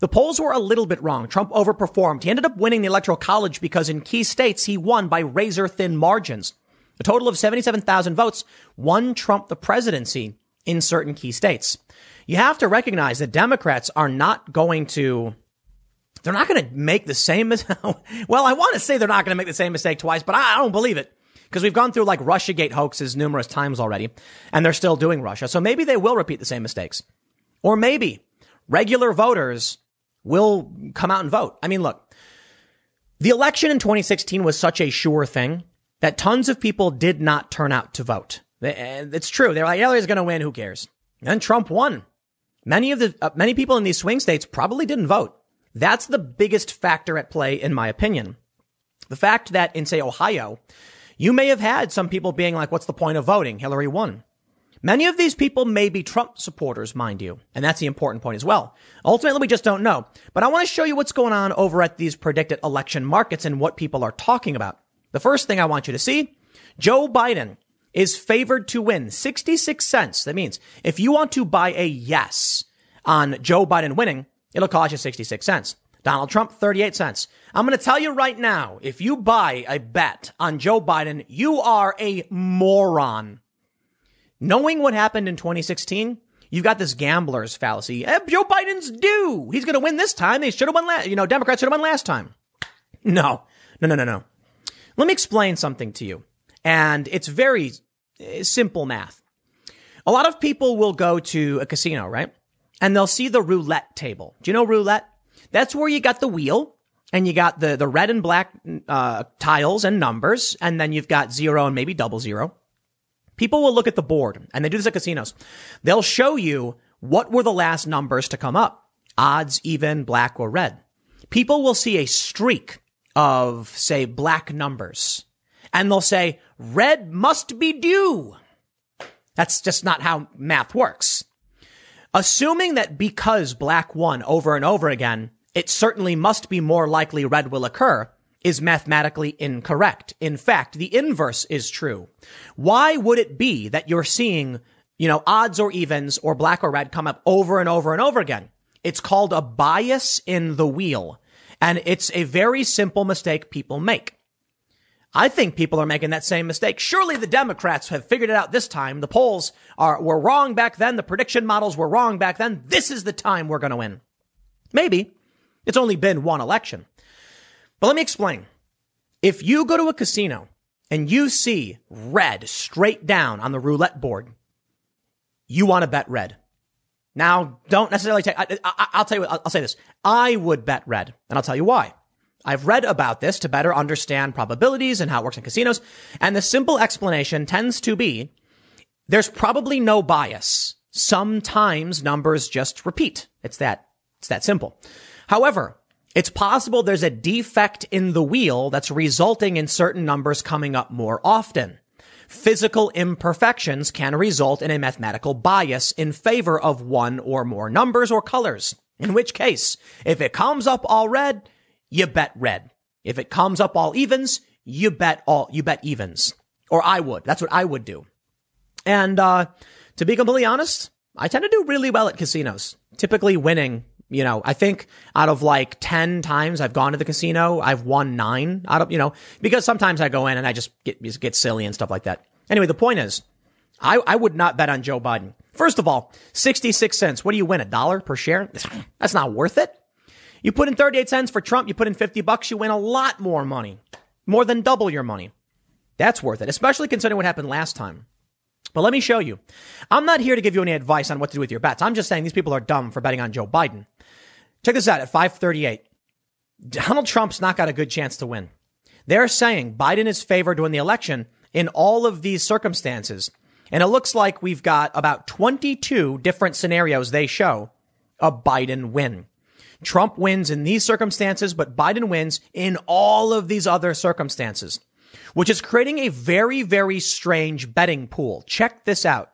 The polls were a little bit wrong. Trump overperformed. He ended up winning the electoral college because in key states he won by razor thin margins. A total of 77,000 votes won Trump the presidency in certain key states. You have to recognize that Democrats are not going to they're not going to make the same as well, I want to say they're not going to make the same mistake twice, but I don't believe it because we've gone through like Russiagate hoaxes numerous times already and they're still doing Russia. So maybe they will repeat the same mistakes. Or maybe regular voters will come out and vote. I mean, look, the election in 2016 was such a sure thing that tons of people did not turn out to vote. It's true. They're like, Hillary's going to win. Who cares? And Trump won. Many of the, uh, many people in these swing states probably didn't vote. That's the biggest factor at play, in my opinion. The fact that in, say, Ohio, you may have had some people being like, what's the point of voting? Hillary won. Many of these people may be Trump supporters, mind you. And that's the important point as well. Ultimately, we just don't know. But I want to show you what's going on over at these predicted election markets and what people are talking about. The first thing I want you to see, Joe Biden is favored to win 66 cents. That means if you want to buy a yes on Joe Biden winning, it'll cost you 66 cents. Donald Trump, 38 cents. I'm going to tell you right now, if you buy a bet on Joe Biden, you are a moron. Knowing what happened in 2016, you've got this gambler's fallacy. Eh, Joe Biden's due. He's going to win this time. They should have won last, you know, Democrats should have won last time. No, no, no, no, no. Let me explain something to you. And it's very eh, simple math. A lot of people will go to a casino, right? And they'll see the roulette table. Do you know roulette? That's where you got the wheel and you got the, the red and black, uh, tiles and numbers. And then you've got zero and maybe double zero. People will look at the board and they do this at casinos. They'll show you what were the last numbers to come up. Odds, even, black, or red. People will see a streak of, say, black numbers and they'll say, red must be due. That's just not how math works. Assuming that because black won over and over again, it certainly must be more likely red will occur is mathematically incorrect. In fact, the inverse is true. Why would it be that you're seeing, you know, odds or evens or black or red come up over and over and over again? It's called a bias in the wheel. And it's a very simple mistake people make. I think people are making that same mistake. Surely the Democrats have figured it out this time. The polls are, were wrong back then. The prediction models were wrong back then. This is the time we're going to win. Maybe. It's only been one election. But let me explain. If you go to a casino and you see red straight down on the roulette board, you want to bet red. Now, don't necessarily take, I, will tell you, I'll, I'll say this. I would bet red, and I'll tell you why. I've read about this to better understand probabilities and how it works in casinos, and the simple explanation tends to be there's probably no bias. Sometimes numbers just repeat. It's that, it's that simple. However, it's possible there's a defect in the wheel that's resulting in certain numbers coming up more often. Physical imperfections can result in a mathematical bias in favor of one or more numbers or colors. In which case, if it comes up all red, you bet red. If it comes up all evens, you bet all, you bet evens. Or I would. That's what I would do. And, uh, to be completely honest, I tend to do really well at casinos, typically winning You know, I think out of like 10 times I've gone to the casino, I've won nine out of, you know, because sometimes I go in and I just get, just get silly and stuff like that. Anyway, the point is, I, I would not bet on Joe Biden. First of all, 66 cents. What do you win? A dollar per share? That's not worth it. You put in 38 cents for Trump, you put in 50 bucks, you win a lot more money. More than double your money. That's worth it, especially considering what happened last time. But let me show you. I'm not here to give you any advice on what to do with your bets. I'm just saying these people are dumb for betting on Joe Biden. Check this out at 538. Donald Trump's not got a good chance to win. They're saying Biden is favored to win the election in all of these circumstances. And it looks like we've got about 22 different scenarios they show a Biden win. Trump wins in these circumstances, but Biden wins in all of these other circumstances, which is creating a very, very strange betting pool. Check this out.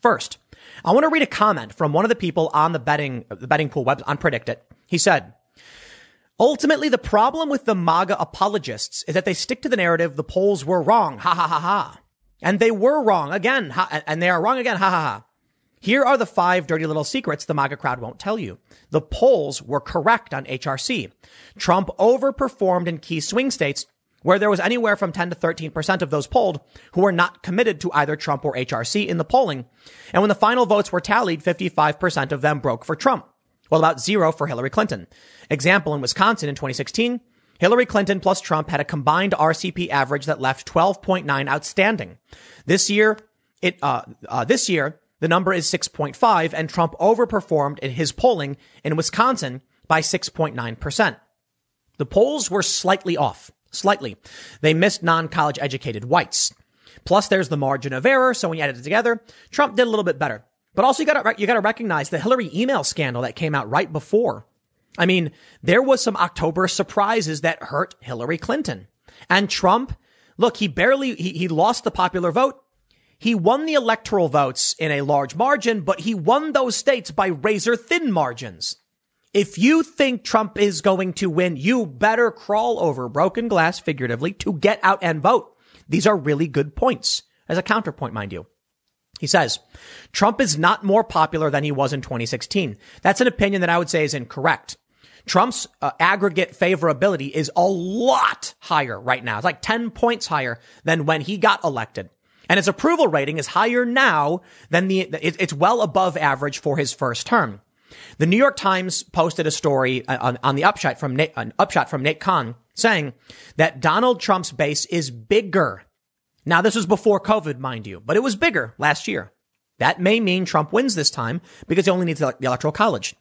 First, I want to read a comment from one of the people on the betting, the betting pool web on PredictIt. He said, Ultimately, the problem with the MAGA apologists is that they stick to the narrative the polls were wrong. Ha ha ha ha. And they were wrong again. Ha, and they are wrong again. Ha ha ha. Here are the five dirty little secrets the MAGA crowd won't tell you. The polls were correct on HRC. Trump overperformed in key swing states where there was anywhere from 10 to 13% of those polled who were not committed to either Trump or HRC in the polling. And when the final votes were tallied, 55% of them broke for Trump, while about zero for Hillary Clinton. Example in Wisconsin in 2016, Hillary Clinton plus Trump had a combined RCP average that left 12.9 outstanding. This year, it, uh, uh, this year, the number is 6.5 and Trump overperformed in his polling in Wisconsin by 6.9%. The polls were slightly off, slightly. They missed non-college educated whites. Plus there's the margin of error. So when you add it together, Trump did a little bit better. But also you gotta, you gotta recognize the Hillary email scandal that came out right before. I mean, there was some October surprises that hurt Hillary Clinton and Trump. Look, he barely, he, he lost the popular vote he won the electoral votes in a large margin, but he won those states by razor thin margins. If you think Trump is going to win, you better crawl over broken glass figuratively to get out and vote. These are really good points as a counterpoint, mind you. He says, Trump is not more popular than he was in 2016. That's an opinion that I would say is incorrect. Trump's uh, aggregate favorability is a lot higher right now. It's like 10 points higher than when he got elected. And his approval rating is higher now than the, it's well above average for his first term. The New York Times posted a story uh, on, on the upshot from Nate, an upshot from Nate Cohn saying that Donald Trump's base is bigger. Now, this was before COVID, mind you, but it was bigger last year. That may mean Trump wins this time because he only needs the electoral college.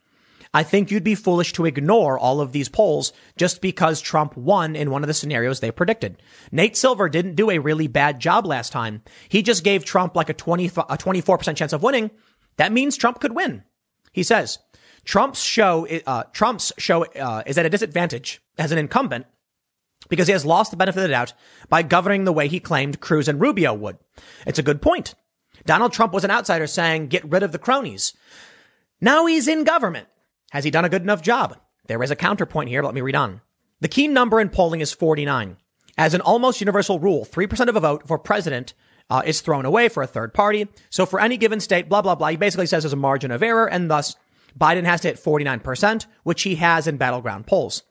I think you'd be foolish to ignore all of these polls just because Trump won in one of the scenarios they predicted. Nate Silver didn't do a really bad job last time. He just gave Trump like a 20, a 24% chance of winning. That means Trump could win. He says, Trump's show, uh, Trump's show uh, is at a disadvantage as an incumbent because he has lost the benefit of the doubt by governing the way he claimed Cruz and Rubio would. It's a good point. Donald Trump was an outsider saying, get rid of the cronies. Now he's in government. Has he done a good enough job? There is a counterpoint here. Let me read on. The key number in polling is 49. As an almost universal rule, 3% of a vote for president uh, is thrown away for a third party. So for any given state, blah, blah, blah, he basically says there's a margin of error and thus Biden has to hit 49%, which he has in battleground polls.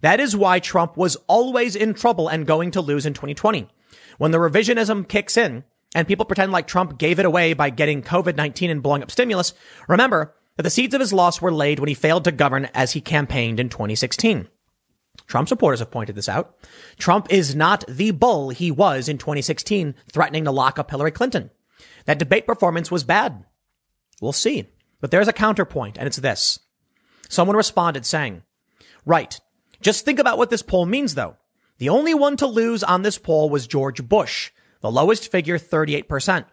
That is why Trump was always in trouble and going to lose in 2020. When the revisionism kicks in and people pretend like Trump gave it away by getting COVID-19 and blowing up stimulus, remember, that the seeds of his loss were laid when he failed to govern as he campaigned in 2016. Trump supporters have pointed this out. Trump is not the bull he was in 2016, threatening to lock up Hillary Clinton. That debate performance was bad. We'll see. But there's a counterpoint, and it's this. Someone responded saying, right. Just think about what this poll means, though. The only one to lose on this poll was George Bush, the lowest figure, 38%.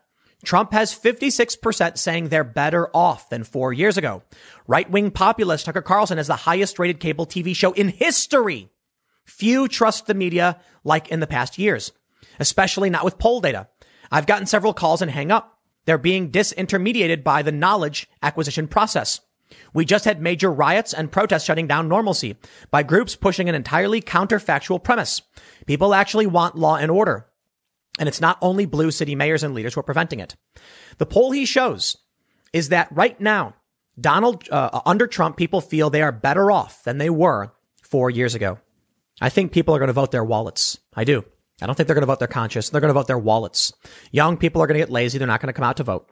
Trump has 56% saying they're better off than four years ago. Right wing populist Tucker Carlson has the highest rated cable TV show in history. Few trust the media like in the past years, especially not with poll data. I've gotten several calls and hang up. They're being disintermediated by the knowledge acquisition process. We just had major riots and protests shutting down normalcy by groups pushing an entirely counterfactual premise. People actually want law and order. And it's not only blue city mayors and leaders who are preventing it. The poll he shows is that right now, Donald, uh, under Trump, people feel they are better off than they were four years ago. I think people are going to vote their wallets. I do. I don't think they're going to vote their conscience. They're going to vote their wallets. Young people are going to get lazy. They're not going to come out to vote.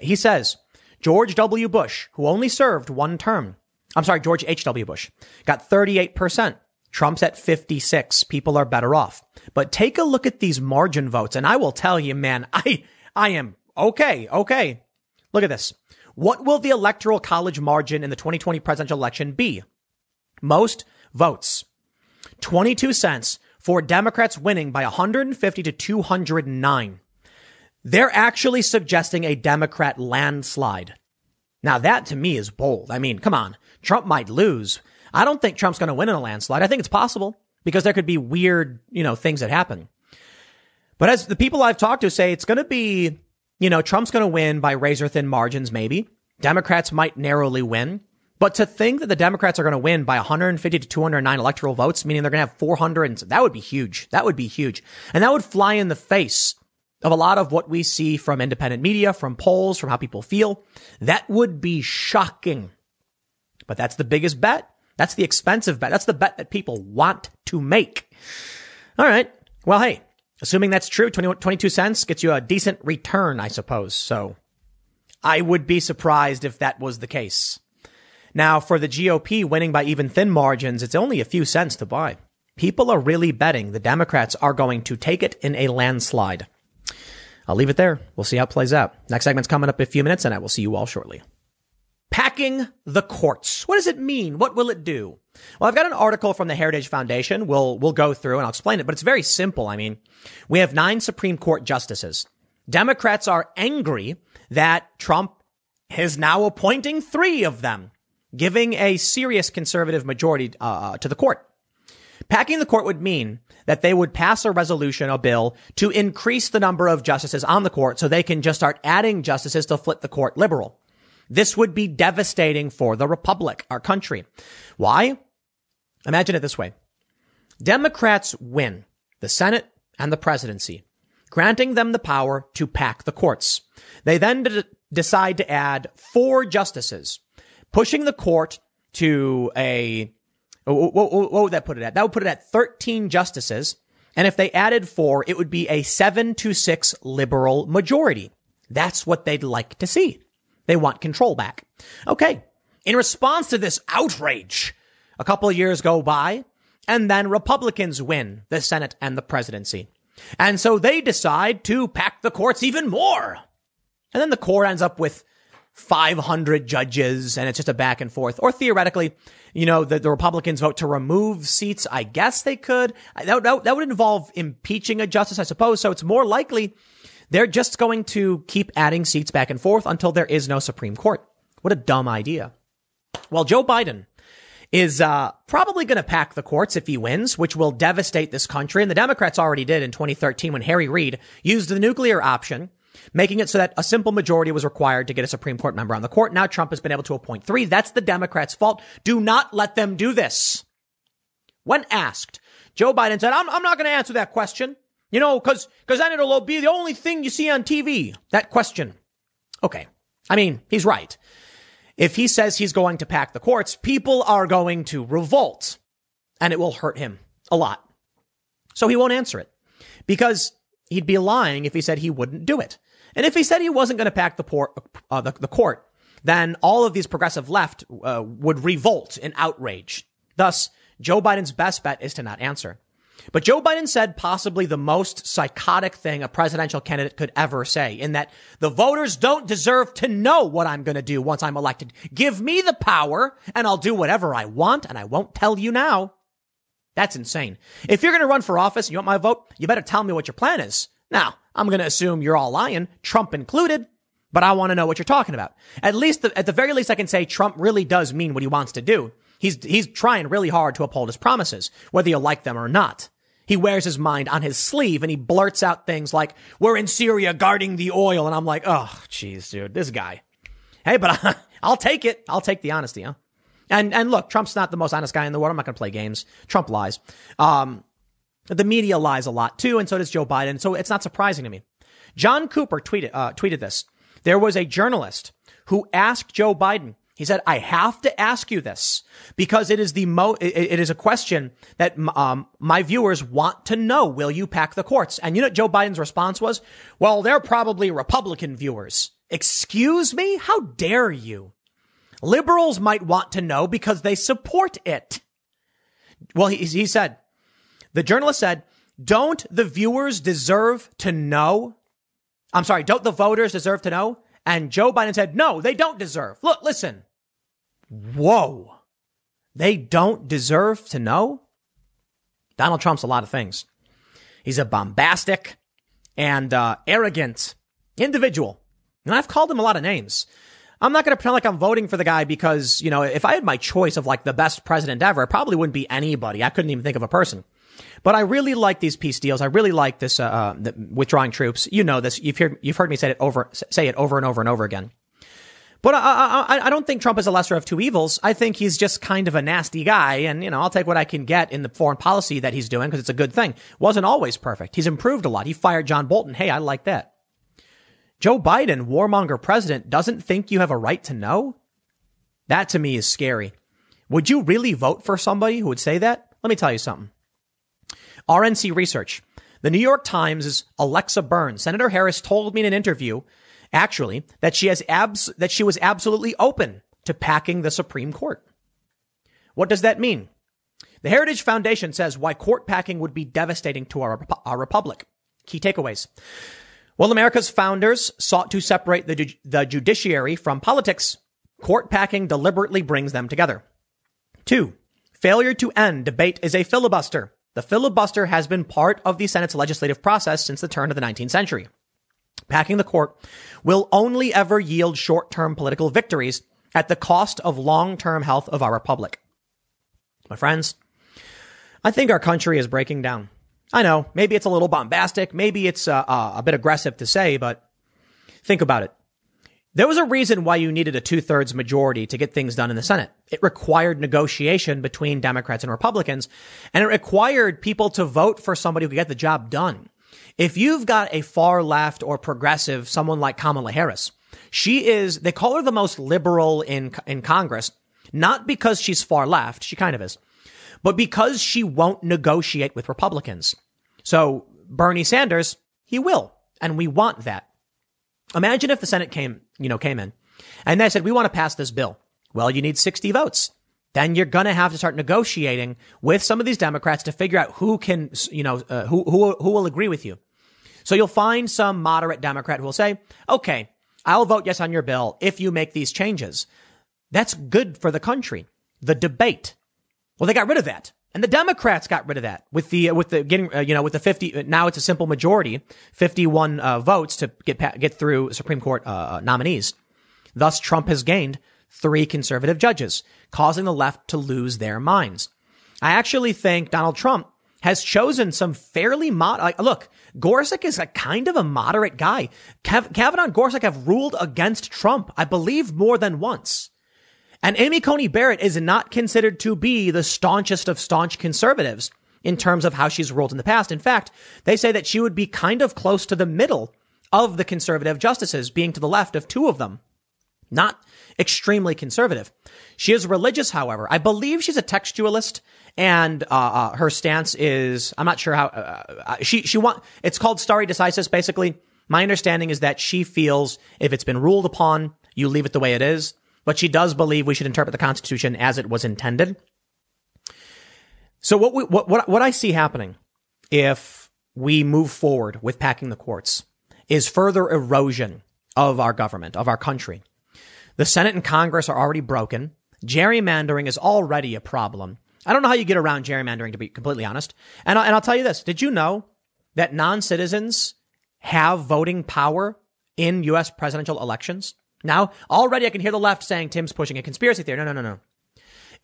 He says George W. Bush, who only served one term, I'm sorry, George H.W. Bush, got 38%. Trump's at 56. People are better off. But take a look at these margin votes, and I will tell you, man, I, I am okay, okay. Look at this. What will the electoral college margin in the 2020 presidential election be? Most votes. 22 cents for Democrats winning by 150 to 209. They're actually suggesting a Democrat landslide. Now that to me is bold. I mean, come on. Trump might lose. I don't think Trump's going to win in a landslide. I think it's possible because there could be weird, you know, things that happen. But as the people I've talked to say, it's going to be, you know, Trump's going to win by razor thin margins, maybe. Democrats might narrowly win. But to think that the Democrats are going to win by 150 to 209 electoral votes, meaning they're going to have 400, and that would be huge. That would be huge. And that would fly in the face of a lot of what we see from independent media, from polls, from how people feel. That would be shocking. But that's the biggest bet. That's the expensive bet. That's the bet that people want to make. All right. Well, hey, assuming that's true, 20, 22 cents gets you a decent return, I suppose. So I would be surprised if that was the case. Now, for the GOP winning by even thin margins, it's only a few cents to buy. People are really betting the Democrats are going to take it in a landslide. I'll leave it there. We'll see how it plays out. Next segment's coming up in a few minutes, and I will see you all shortly. Packing the courts. What does it mean? What will it do? Well, I've got an article from the Heritage Foundation. We'll, we'll go through and I'll explain it, but it's very simple. I mean, we have nine Supreme Court justices. Democrats are angry that Trump is now appointing three of them, giving a serious conservative majority uh, uh to the court. Packing the court would mean that they would pass a resolution, a bill to increase the number of justices on the court so they can just start adding justices to flip the court liberal. This would be devastating for the republic, our country. Why? Imagine it this way. Democrats win the Senate and the presidency, granting them the power to pack the courts. They then decide to add four justices, pushing the court to a what, what, what would that put it at? That would put it at 13 justices. And if they added four, it would be a seven to six liberal majority. That's what they'd like to see. They want control back. Okay. In response to this outrage, a couple years go by and then Republicans win the Senate and the presidency. And so they decide to pack the courts even more. And then the court ends up with 500 judges and it's just a back and forth. Or theoretically, you know, the, the Republicans vote to remove seats. I guess they could. That, that, that would involve impeaching a justice, I suppose. So it's more likely they're just going to keep adding seats back and forth until there is no Supreme Court. What a dumb idea. Well, Joe Biden is uh, probably going to pack the courts if he wins, which will devastate this country. And the Democrats already did in 2013 when Harry Reid used the nuclear option making it so that a simple majority was required to get a Supreme Court member on the court. Now Trump has been able to appoint three. That's the Democrats' fault. Do not let them do this. When asked, Joe Biden said, I'm, I'm not going to answer that question. You know, cause, cause then it'll be the only thing you see on TV. That question. Okay. I mean, he's right. If he says he's going to pack the courts, people are going to revolt and it will hurt him a lot. So he won't answer it because he'd be lying if he said he wouldn't do it. And if he said he wasn't going to pack the, port, uh, the, the, court, then all of these progressive left uh, would revolt in outrage. Thus, Joe Biden's best bet is to not answer. But Joe Biden said possibly the most psychotic thing a presidential candidate could ever say in that the voters don't deserve to know what I'm going to do once I'm elected. Give me the power and I'll do whatever I want and I won't tell you now. That's insane. If you're going to run for office and you want my vote, you better tell me what your plan is. Now, I'm going to assume you're all lying, Trump included, but I want to know what you're talking about. At least, the, at the very least, I can say Trump really does mean what he wants to do. He's, he's trying really hard to uphold his promises, whether you like them or not. He wears his mind on his sleeve and he blurts out things like, we're in Syria guarding the oil. And I'm like, oh, jeez, dude, this guy. Hey, but I, I'll take it. I'll take the honesty, huh? And, and look, Trump's not the most honest guy in the world. I'm not going to play games. Trump lies. Um, the media lies a lot too, and so does Joe Biden. So it's not surprising to me. John Cooper tweeted, uh, tweeted this. There was a journalist who asked Joe Biden He said, I have to ask you this because it is the mo, it, it is a question that, um, my viewers want to know. Will you pack the courts? And you know, Joe Biden's response was, well, they're probably Republican viewers. Excuse me? How dare you? Liberals might want to know because they support it. Well, he, he said, the journalist said, don't the viewers deserve to know? I'm sorry, don't the voters deserve to know? And Joe Biden said, no, they don't deserve. Look, listen. Whoa. They don't deserve to know? Donald Trump's a lot of things. He's a bombastic and uh, arrogant individual. And I've called him a lot of names. I'm not going to pretend like I'm voting for the guy because, you know, if I had my choice of like the best president ever, it probably wouldn't be anybody. I couldn't even think of a person. But I really like these peace deals. I really like this uh, uh withdrawing troops. You know this. You've heard you've heard me say it over say it over and over and over again. But I, I, I don't think Trump is a lesser of two evils. I think he's just kind of a nasty guy, and you know I'll take what I can get in the foreign policy that he's doing because it's a good thing. Wasn't always perfect. He's improved a lot. He fired John Bolton. Hey, I like that. Joe Biden, warmonger president, doesn't think you have a right to know. That to me is scary. Would you really vote for somebody who would say that? Let me tell you something. RNC Research. The New York Times' Alex Burns. Senator Harris told me in an interview, actually, that she has abs- that she was absolutely open to packing the Supreme Court. What does that mean? The Heritage Foundation says why court packing would be devastating to our, our republic. Key takeaways. Well, America's founders sought to separate the, ju- the judiciary from politics. Court packing deliberately brings them together. Two, failure to end debate is a filibuster. The filibuster has been part of the Senate's legislative process since the turn of the 19th century. Packing the court will only ever yield short-term political victories at the cost of long-term health of our republic. My friends, I think our country is breaking down. I know, maybe it's a little bombastic, maybe it's uh, uh, a bit aggressive to say, but think about it. There was a reason why you needed a two thirds majority to get things done in the Senate. It required negotiation between Democrats and Republicans, and it required people to vote for somebody who could get the job done. If you've got a far left or progressive, someone like Kamala Harris, she is, they call her the most liberal in, in Congress, not because she's far left, she kind of is, but because she won't negotiate with Republicans. So Bernie Sanders, he will, and we want that. Imagine if the Senate came, you know, came in and they said, we want to pass this bill. Well, you need 60 votes. Then you're going to have to start negotiating with some of these Democrats to figure out who can, you know, uh, who, who, who will agree with you. So you'll find some moderate Democrat who will say, okay, I'll vote yes on your bill if you make these changes. That's good for the country. The debate. Well, they got rid of that. And the Democrats got rid of that with the with the getting uh, you know with the 50 now it's a simple majority 51 uh, votes to get get through Supreme Court uh, uh, nominees. Thus Trump has gained three conservative judges, causing the left to lose their minds. I actually think Donald Trump has chosen some fairly mod. Like, look, Gorsuch is a kind of a moderate guy. Kav- Kavanaugh and Gorsuch have ruled against Trump, I believe, more than once. And Amy Coney Barrett is not considered to be the staunchest of staunch conservatives in terms of how she's ruled in the past. In fact, they say that she would be kind of close to the middle of the conservative justices, being to the left of two of them. Not extremely conservative. She is religious, however. I believe she's a textualist, and uh, uh, her stance is I'm not sure how uh, uh she she want. It's called stare decisis. Basically, my understanding is that she feels if it's been ruled upon, you leave it the way it is but she does believe we should interpret the Constitution as it was intended. So what we, what, what, what I see happening if we move forward with packing the courts is further erosion of our government, of our country. The Senate and Congress are already broken. Gerrymandering is already a problem. I don't know how you get around gerrymandering, to be completely honest. And, I, and I'll tell you this. Did you know that non-citizens have voting power in U.S. presidential elections? Now, already I can hear the left saying Tim's pushing a conspiracy theory. No, no, no, no.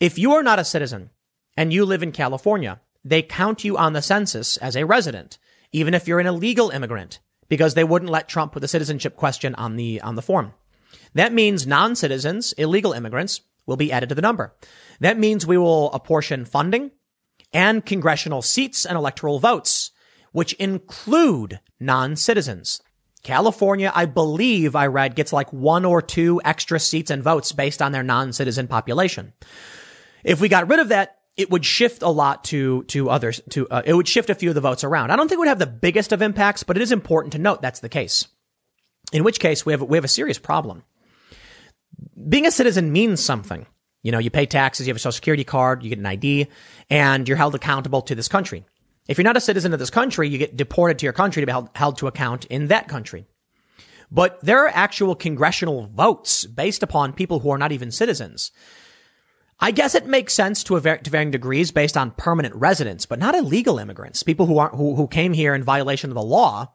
If you are not a citizen and you live in California, they count you on the census as a resident, even if you're an illegal immigrant, because they wouldn't let Trump put the citizenship question on the, on the form. That means non-citizens, illegal immigrants will be added to the number. That means we will apportion funding and congressional seats and electoral votes, which include non-citizens. California, I believe I read, gets like one or two extra seats and votes based on their non-citizen population. If we got rid of that, it would shift a lot to to others. To uh, it would shift a few of the votes around. I don't think it would have the biggest of impacts, but it is important to note that's the case. In which case, we have we have a serious problem. Being a citizen means something. You know, you pay taxes, you have a social security card, you get an ID, and you're held accountable to this country. If you're not a citizen of this country, you get deported to your country to be held, held to account in that country. But there are actual congressional votes based upon people who are not even citizens. I guess it makes sense to, to varying degrees based on permanent residents, but not illegal immigrants, people who aren't, who, who came here in violation of the law.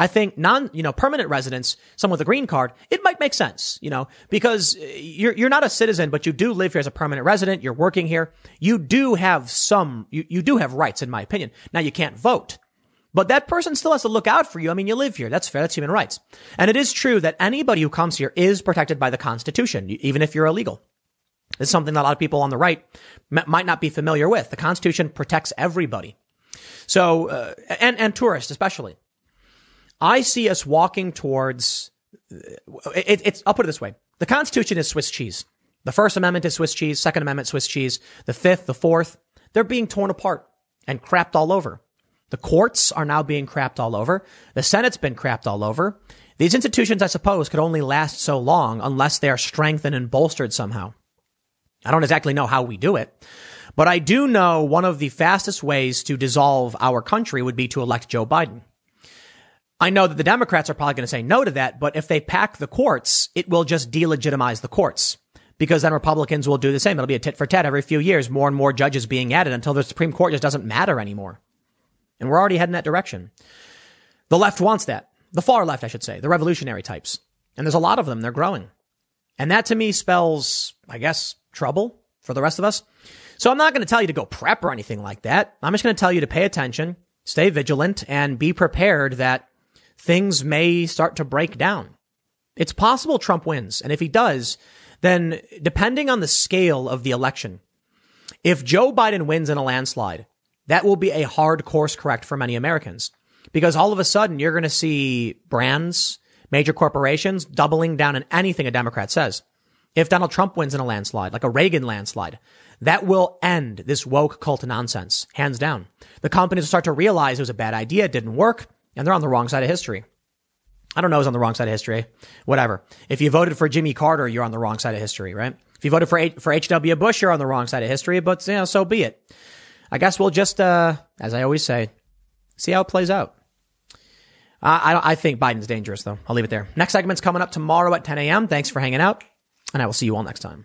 I think non, you know, permanent residents, someone with a green card, it might make sense, you know, because you're, you're not a citizen, but you do live here as a permanent resident. You're working here. You do have some, you, you do have rights, in my opinion. Now you can't vote, but that person still has to look out for you. I mean, you live here. That's fair. That's human rights. And it is true that anybody who comes here is protected by the Constitution, even if you're illegal. It's something that a lot of people on the right might not be familiar with. The Constitution protects everybody. So, uh, and, and tourists especially. I see us walking towards, it, it's, I'll put it this way. The Constitution is Swiss cheese. The First Amendment is Swiss cheese. Second Amendment, Swiss cheese. The Fifth, the Fourth, they're being torn apart and crapped all over. The courts are now being crapped all over. The Senate's been crapped all over. These institutions, I suppose, could only last so long unless they are strengthened and bolstered somehow. I don't exactly know how we do it, but I do know one of the fastest ways to dissolve our country would be to elect Joe Biden. I know that the Democrats are probably going to say no to that, but if they pack the courts, it will just delegitimize the courts because then Republicans will do the same. It'll be a tit for tat every few years, more and more judges being added until the Supreme Court just doesn't matter anymore. And we're already heading that direction. The left wants that. The far left, I should say, the revolutionary types. And there's a lot of them. They're growing. And that to me spells, I guess, trouble for the rest of us. So I'm not going to tell you to go prep or anything like that. I'm just going to tell you to pay attention, stay vigilant, and be prepared that things may start to break down. It's possible Trump wins. And if he does, then depending on the scale of the election, if Joe Biden wins in a landslide, that will be a hard course correct for many Americans because all of a sudden you're going to see brands, major corporations doubling down on anything a Democrat says if Donald Trump wins in a landslide, like a Reagan landslide, that will end this woke cult nonsense, hands down. The companies will start to realize it was a bad idea, it didn't work, and they're on the wrong side of history. I don't know who's on the wrong side of history. Whatever. If you voted for Jimmy Carter, you're on the wrong side of history, right? If you voted for H- for H.W. Bush, you're on the wrong side of history, but you know, so be it. I guess we'll just, uh, as I always say, see how it plays out. Uh, I, I think Biden's dangerous, though. I'll leave it there. Next segment's coming up tomorrow at 10 a.m. Thanks for hanging out and I will see you all next time.